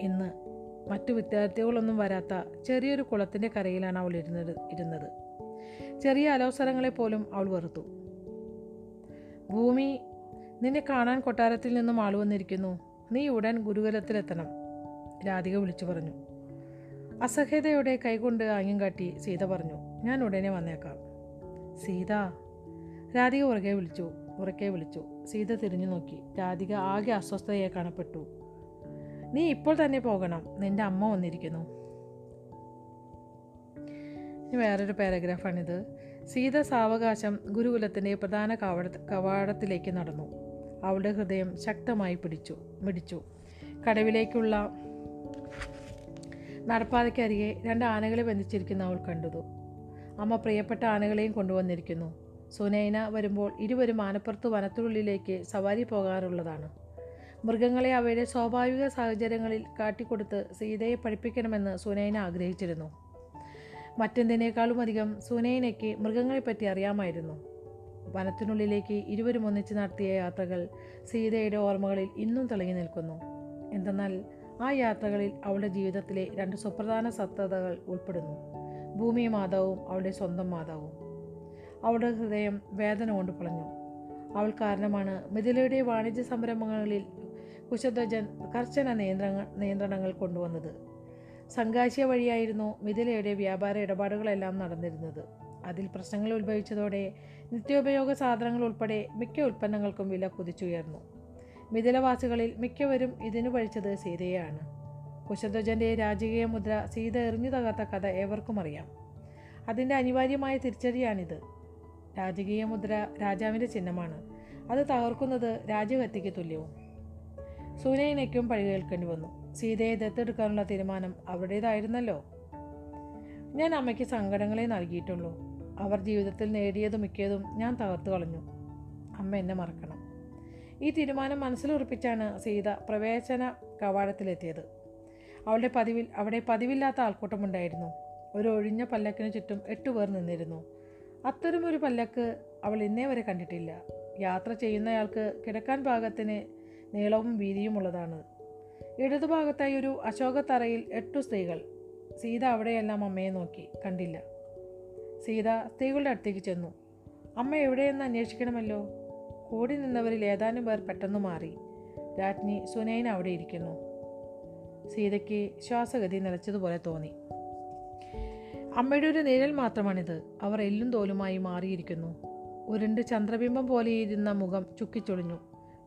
ഇന്ന് മറ്റു വിദ്യാർത്ഥികളൊന്നും വരാത്ത ചെറിയൊരു കുളത്തിന്റെ കരയിലാണ് അവൾ ഇരുന്നത് ഇരുന്നത്. ചെറിയ അലോസരങ്ങളെ പോലും അവൾ വെറുത്തു. ഭൂമി നിന്നെ കാണാൻ കൊട്ടാരത്തിൽ നിന്നും ആൾ വന്നിരിക്കുന്നു. നീ ഉടൻ ഗുരുകുലത്തിലെത്തണം രാധിക വിളിച്ചു പറഞ്ഞു. അസഹ്യതയോടെ കൈകൊണ്ട് ആംഗ്യം കാട്ടി സീത പറഞ്ഞു ഞാൻ ഉടനെ വന്നേക്കാം. സീത രാധിക ഉറക്കെ വിളിച്ചു ഉറക്കെ വിളിച്ചു. സീത തിരിഞ്ഞു നോക്കി. രാധിക ആകെ അസ്വസ്ഥതയെ കാണപ്പെട്ടു. നീ ഇപ്പോൾ തന്നെ പോകണം. നിന്റെ അമ്മ വന്നിരിക്കുന്നു. വേറൊരു പാരഗ്രാഫാണിത്. സീത സാവകാശം ഗുരുകുലത്തിന്റെ പ്രധാന കവാട കവാടത്തിലേക്ക് നടന്നു. അവളുടെ ഹൃദയം ശക്തമായി പിടിച്ചു മിടിച്ചു. കടവിലേക്കുള്ള നടപ്പാതയ്ക്കരികെ രണ്ട് ആനകളെ ബന്ധിച്ചിരിക്കുന്ന അവൾ കണ്ടതു. അമ്മ പ്രിയപ്പെട്ട ആനകളെയും കൊണ്ടുവന്നിരിക്കുന്നു. സുനൈന വരുമ്പോൾ ഇരുവരും ആനപ്പുറത്ത് വനത്തിനുള്ളിലേക്ക് സവാരി പോകാറുള്ളതാണ്. മൃഗങ്ങളെ അവയുടെ സ്വാഭാവിക സാഹചര്യങ്ങളിൽ കാട്ടിക്കൊടുത്ത് സീതയെ പഠിപ്പിക്കണമെന്ന് സുനൈന ആഗ്രഹിച്ചിരുന്നു. മറ്റെന്തിനേക്കാളും അധികം സുനൈനയ്ക്ക് മൃഗങ്ങളെപ്പറ്റി അറിയാമായിരുന്നു. വനത്തിനുള്ളിലേക്ക് ഇരുവരും ഒന്നിച്ച് നടത്തിയ യാത്രകൾ സീതയുടെ ഓർമ്മകളിൽ ഇന്നും തിളങ്ങി നിൽക്കുന്നു. എന്തെന്നാൽ ആ യാത്രകളിൽ അവളുടെ ജീവിതത്തിലെ രണ്ട് സുപ്രധാന സത്തതകൾ ഉൾപ്പെടുന്നു. ഭൂമി മാതാവും അവളുടെ സ്വന്തം മാതാവും. അവളുടെ ഹൃദയം വേദന കൊണ്ട് പൊളഞ്ഞു. അവൾ കാരണമാണ് മിഥിലയുടെ വാണിജ്യ സംരംഭങ്ങളിൽ കുശധ്വജൻ കർശന നിയന്ത്രണ നിയന്ത്രണങ്ങൾ കൊണ്ടുവന്നത്. സംഘാശിയ വഴിയായിരുന്നു മിഥിലയുടെ വ്യാപാര ഇടപാടുകളെല്ലാം നടന്നിരുന്നത്. അതിൽ പ്രശ്നങ്ങൾ ഉത്ഭവിച്ചതോടെ നിത്യോപയോഗ സാധനങ്ങൾ ഉൾപ്പെടെ മിക്ക ഉൽപ്പന്നങ്ങൾക്കും വില കുതിച്ചുയർന്നു. മിഥിലവാസികളിൽ മിക്കവരും ഇതിനു പഴിച്ചത് സീതയെയാണ്. കുശധ്വജന്റെ രാജകീയ മുദ്ര സീത എറിഞ്ഞു തകർത്ത കഥ ഏവർക്കും അറിയാം. അതിന്റെ അനിവാര്യമായ തിരിച്ചടിയാണിത്. രാജകീയ മുദ്ര രാജാവിന്റെ ചിഹ്നമാണ്. അത് തകർക്കുന്നത് രാജകത്തിക്ക് തുല്യവും. സൂനൈനയ്ക്കും പഴി കേൾക്കേണ്ടി വന്നു. സീതയെ ദത്തെടുക്കാനുള്ള തീരുമാനം അവരുടേതായിരുന്നല്ലോ. ഞാൻ അമ്മയ്ക്ക് സങ്കടങ്ങളെ നൽകിയിട്ടുള്ളൂ. അവർ ജീവിതത്തിൽ നേടിയതും മിക്കതും ഞാൻ തകർത്തു കളഞ്ഞു. അമ്മ എന്നെ മറക്കണം. ഈ തീരുമാനം മനസ്സിലുറപ്പിച്ചാണ് സീത പ്രവേശന കവാടത്തിലെത്തിയത്. അവളുടെ പതിവിൽ അവിടെ പതിവില്ലാത്ത ആൾക്കൂട്ടമുണ്ടായിരുന്നു. ഒരു ഒഴിഞ്ഞ പല്ലക്കിന് ചുറ്റും എട്ട് പേർ നിന്നിരുന്നു. അത്തരമൊരു പല്ലക്ക് അവൾ ഇന്നേ വരെ കണ്ടിട്ടില്ല. യാത്ര ചെയ്യുന്നയാൾക്ക് കിടക്കാൻ പാകത്തിന് നീളവും വീതിയുമുള്ളതാണ് ഇടതുഭാഗത്തായി ഒരു അശോകത്തറയിൽ എട്ടു സ്ത്രീകൾ. സീത അവിടെയെല്ലാം അമ്മയെ നോക്കി കണ്ടില്ല. സീത സ്ത്രീകളുടെ അടുത്തേക്ക് ചെന്നു. അമ്മ എവിടെയെന്ന് അന്വേഷിക്കണമല്ലോ? കൂടി നിന്നവരിൽ ഏതാനും പേർ പെട്ടെന്ന് മാറി. രാജ്ഞി സുനൈന അവിടെ ഇരിക്കുന്നു. സീതയ്ക്ക് ശ്വാസഗതി നിലച്ചതുപോലെ തോന്നി. അമ്മയുടെ ഒരു നിഴൽ മാത്രമാണിത്. അവർ എല്ലും തോലുമായി മാറിയിരിക്കുന്നു. ഉരുണ്ട് ചന്ദ്രബിംബം പോലെയിരുന്ന മുഖം ചുക്കിച്ചൊളിഞ്ഞു.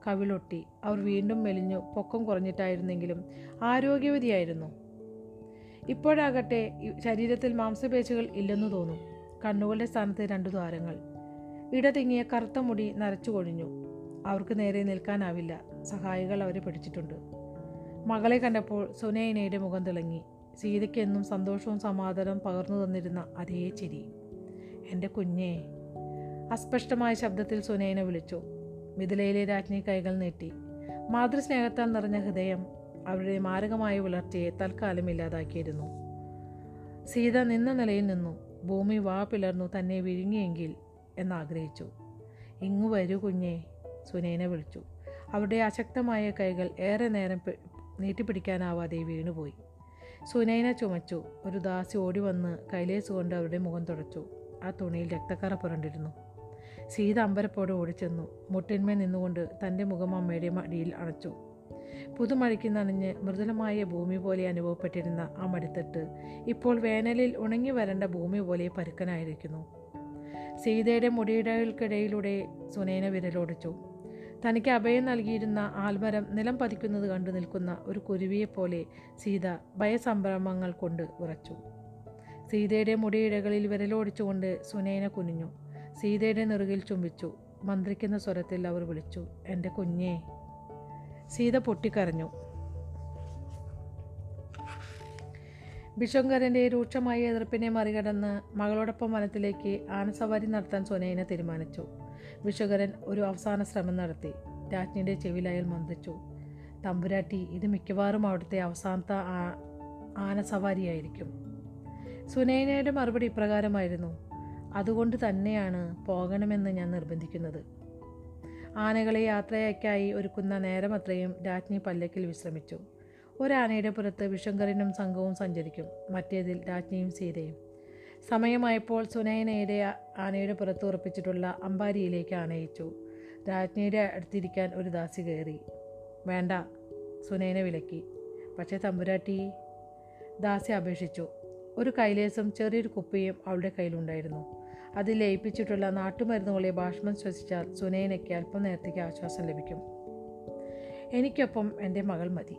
കവിളൊട്ടി. അവർ വീണ്ടും മെലിഞ്ഞു. പൊക്കം കുറഞ്ഞിട്ടായിരുന്നെങ്കിലും ആരോഗ്യവതിയായിരുന്നു. ഇപ്പോഴാകട്ടെ ശരീരത്തിൽ മാംസപേശികൾ ഇല്ലെന്ന് തോന്നും. കണ്ണുകളുടെ സ്ഥാനത്ത് രണ്ടു ദ്വാരങ്ങൾ. ഇടതിങ്ങിയ കറുത്ത മുടി നരച്ചു കൊഴിഞ്ഞു. അവർക്ക് നേരെ നിൽക്കാനാവില്ല. സഹായികൾ അവരെ പിടിച്ചിട്ടുണ്ട്. മകളെ കണ്ടപ്പോൾ സുനൈനയുടെ മുഖം തിളങ്ങി. സീതയ്ക്ക് എന്നും സന്തോഷവും സമാധാനവും പകർന്നു തന്നിരുന്ന അതേ ചിരി. എന്റെ കുഞ്ഞേ അസ്പഷ്ടമായ ശബ്ദത്തിൽ സുനൈന വിളിച്ചു. മിഥിലയിലെ രാജ്ഞി കൈകൾ നീട്ടി. മാതൃസ്നേഹത്താൽ നിറഞ്ഞ ഹൃദയം അവരുടെ മാരകമായ വിളർച്ചയെ തൽക്കാലം ഇല്ലാതാക്കിയിരുന്നു. സീത നിന്ന നിലയിൽ നിന്നു. ഭൂമി വാ പിളർന്നു തന്നെ വിഴുങ്ങിയെങ്കിൽ എന്നാഗ്രഹിച്ചു. ഇങ്ങു വരൂ കുഞ്ഞേ സുനൈന വിളിച്ചു. അവരുടെ അശക്തമായ കൈകൾ ഏറെ നേരം നീട്ടിപ്പിടിക്കാനാവാതെ വീണുപോയി. സുനൈന ചുമച്ചു. ഒരു ദാസി ഓടി വന്ന് കൈലേസ് കൊണ്ട് അവരുടെ മുഖം തുടച്ചു. ആ തുണിയിൽ രക്തക്കറ പുരണ്ടിരുന്നു. സീത അമ്പരപ്പോടെ ഓടിച്ചെന്നു. മുട്ടിന്മേൽ നിന്നുകൊണ്ട് തന്റെ മുഖം അമ്മയുടെ മടിയിൽ അണച്ചു. പുതുമഴയ്ക്ക് നനഞ്ഞ് മൃദുലമായ ഭൂമി പോലെ അനുഭവപ്പെട്ടിരുന്ന ആ മടിത്തട്ട് ഇപ്പോൾ വേനലിൽ ഉണങ്ങി വരേണ്ട ഭൂമി പോലെ പരുക്കനായിരിക്കുന്നു. സീതയുടെ മുടിയിടകൾക്കിടയിലൂടെ സുനൈന വിരലോടിച്ചു. തനിക്ക് അഭയം നൽകിയിരുന്ന ആൽമരം നിലം പതിക്കുന്നത് കണ്ടു നിൽക്കുന്ന ഒരു കുരുവിയെപ്പോലെ സീത ഭയസംഭ്രമങ്ങൾ കൊണ്ട് ഉറച്ചു. സീതയുടെ മുടിയിഴകളിൽ വിരലോടിച്ചുകൊണ്ട് സുനേന കുനിഞ്ഞു. സീതയുടെ നെറുകിൽ ചുംബിച്ചു. മന്ത്രിക്കുന്ന സ്വരത്തിൽ അവർ വിളിച്ചു എന്റെ കുഞ്ഞേ. സീത പൊട്ടിക്കരഞ്ഞു. ബിഷങ്കരന്റെ രൂക്ഷമായ എതിർപ്പിനെ മറികടന്ന് മകളോടൊപ്പം വനത്തിലേക്ക് ആനസവാരി നടത്താൻ സുനൈന തീരുമാനിച്ചു. വിഷുകരൻ ഒരു അവസാന ശ്രമം നടത്തി. രാജ്ഞിയുടെ ചെവിലയൽ മന്ദിച്ചു തമ്പുരാട്ടി ഇത് മിക്കവാറും അവിടുത്തെ അവസാനത്തെ ആനസവാരിയായിരിക്കും. സുനൈനയുടെ മറുപടി ഇപ്രകാരമായിരുന്നു. അതുകൊണ്ട് തന്നെയാണ് പോകണമെന്ന് ഞാൻ നിർബന്ധിക്കുന്നത്. ആനകളെ യാത്രയ്ക്കായി ഒരുക്കുന്ന നേരമത്രയും രാജ്ഞി പല്ലക്കിൽ വിശ്രമിച്ചു. ഒരാനയുടെ പുറത്ത് വിഷങ്കരനും സംഘവും സഞ്ചരിക്കും. മറ്റേതിൽ രാജ്ഞിയും സീതയും. സമയമായപ്പോൾ സുനയനയുടെ ആ- ആനയുടെ പുറത്ത് ഉറപ്പിച്ചിട്ടുള്ള അമ്പാരിയിലേക്ക് ആനയിച്ചു. രാജ്ഞിയുടെ അടുത്തിരിക്കാൻ ഒരു ദാസി കയറി. വേണ്ട സുനയന വിലക്കി. പക്ഷേ തമ്പുരാട്ടി ദാസി അപേക്ഷിച്ചു. ഒരു കൈലേസും ചെറിയൊരു കുപ്പിയും അവളുടെ കയ്യിലുണ്ടായിരുന്നു. അതിൽ ലയിപ്പിച്ചിട്ടുള്ള നാട്ടുമരുന്നുകളെ ഭാഷണം ശ്വസിച്ചാൽ സുനൈനയ്ക്ക് അല്പം നേരത്തേക്ക് ആശ്വാസം ലഭിക്കും. എനിക്കൊപ്പം എന്റെ മകൾ മതി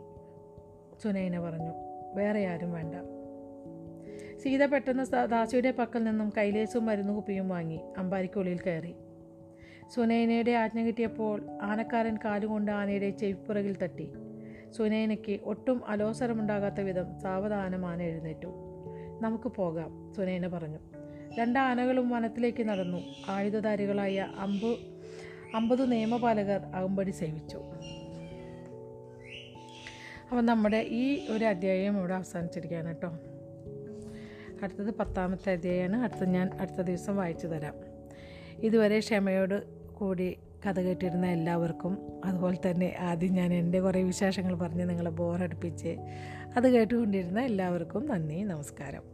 സുനൈന പറഞ്ഞു. വേറെ ആരും വേണ്ട. സീത പെട്ടെന്ന് ദാസിയുടെ പക്കൽ നിന്നും കൈലേസും മരുന്ന് കുപ്പിയും വാങ്ങി അമ്പാരിക്കുള്ളിൽ കയറി. സുനൈനയുടെ ആജ്ഞ കിട്ടിയപ്പോൾ ആനക്കാരൻ കാലുകൊണ്ട് ആനയുടെ ചെവിപ്പുറകിൽ തട്ടി. സുനൈനയ്ക്ക് ഒട്ടും അലോസരമുണ്ടാകാത്ത വിധം സാവധാനം ആന എഴുന്നേറ്റു. നമുക്ക് പോകാം സുനൈന പറഞ്ഞു. രണ്ട് ആനകളും വനത്തിലേക്ക് നടന്നു. ആയുധധാരികളായ അമ്പ് അമ്പത് നിയമപാലകർ അകമ്പടി സേവിച്ചു. അപ്പം നമ്മുടെ ഈ ഒരു അധ്യായം ഇവിടെ അവസാനിച്ചിരിക്കുകയാണ് കേട്ടോ. അടുത്തത് പത്താമത്തെ അധ്യായമാണ്. അടുത്ത ഞാൻ അടുത്ത ദിവസം വായിച്ചു തരാം. ഇതുവരെ ക്ഷമയോട് കൂടി കഥ കേട്ടിരുന്ന എല്ലാവർക്കും അതുപോലെ തന്നെ ആദ്യം ഞാൻ എന്റെ കുറേ വിശേഷങ്ങൾ പറഞ്ഞ് നിങ്ങളെ ബോറടിപ്പിച്ച് അത് കേട്ടുകൊണ്ടിരുന്ന എല്ലാവർക്കും നന്ദി നമസ്കാരം.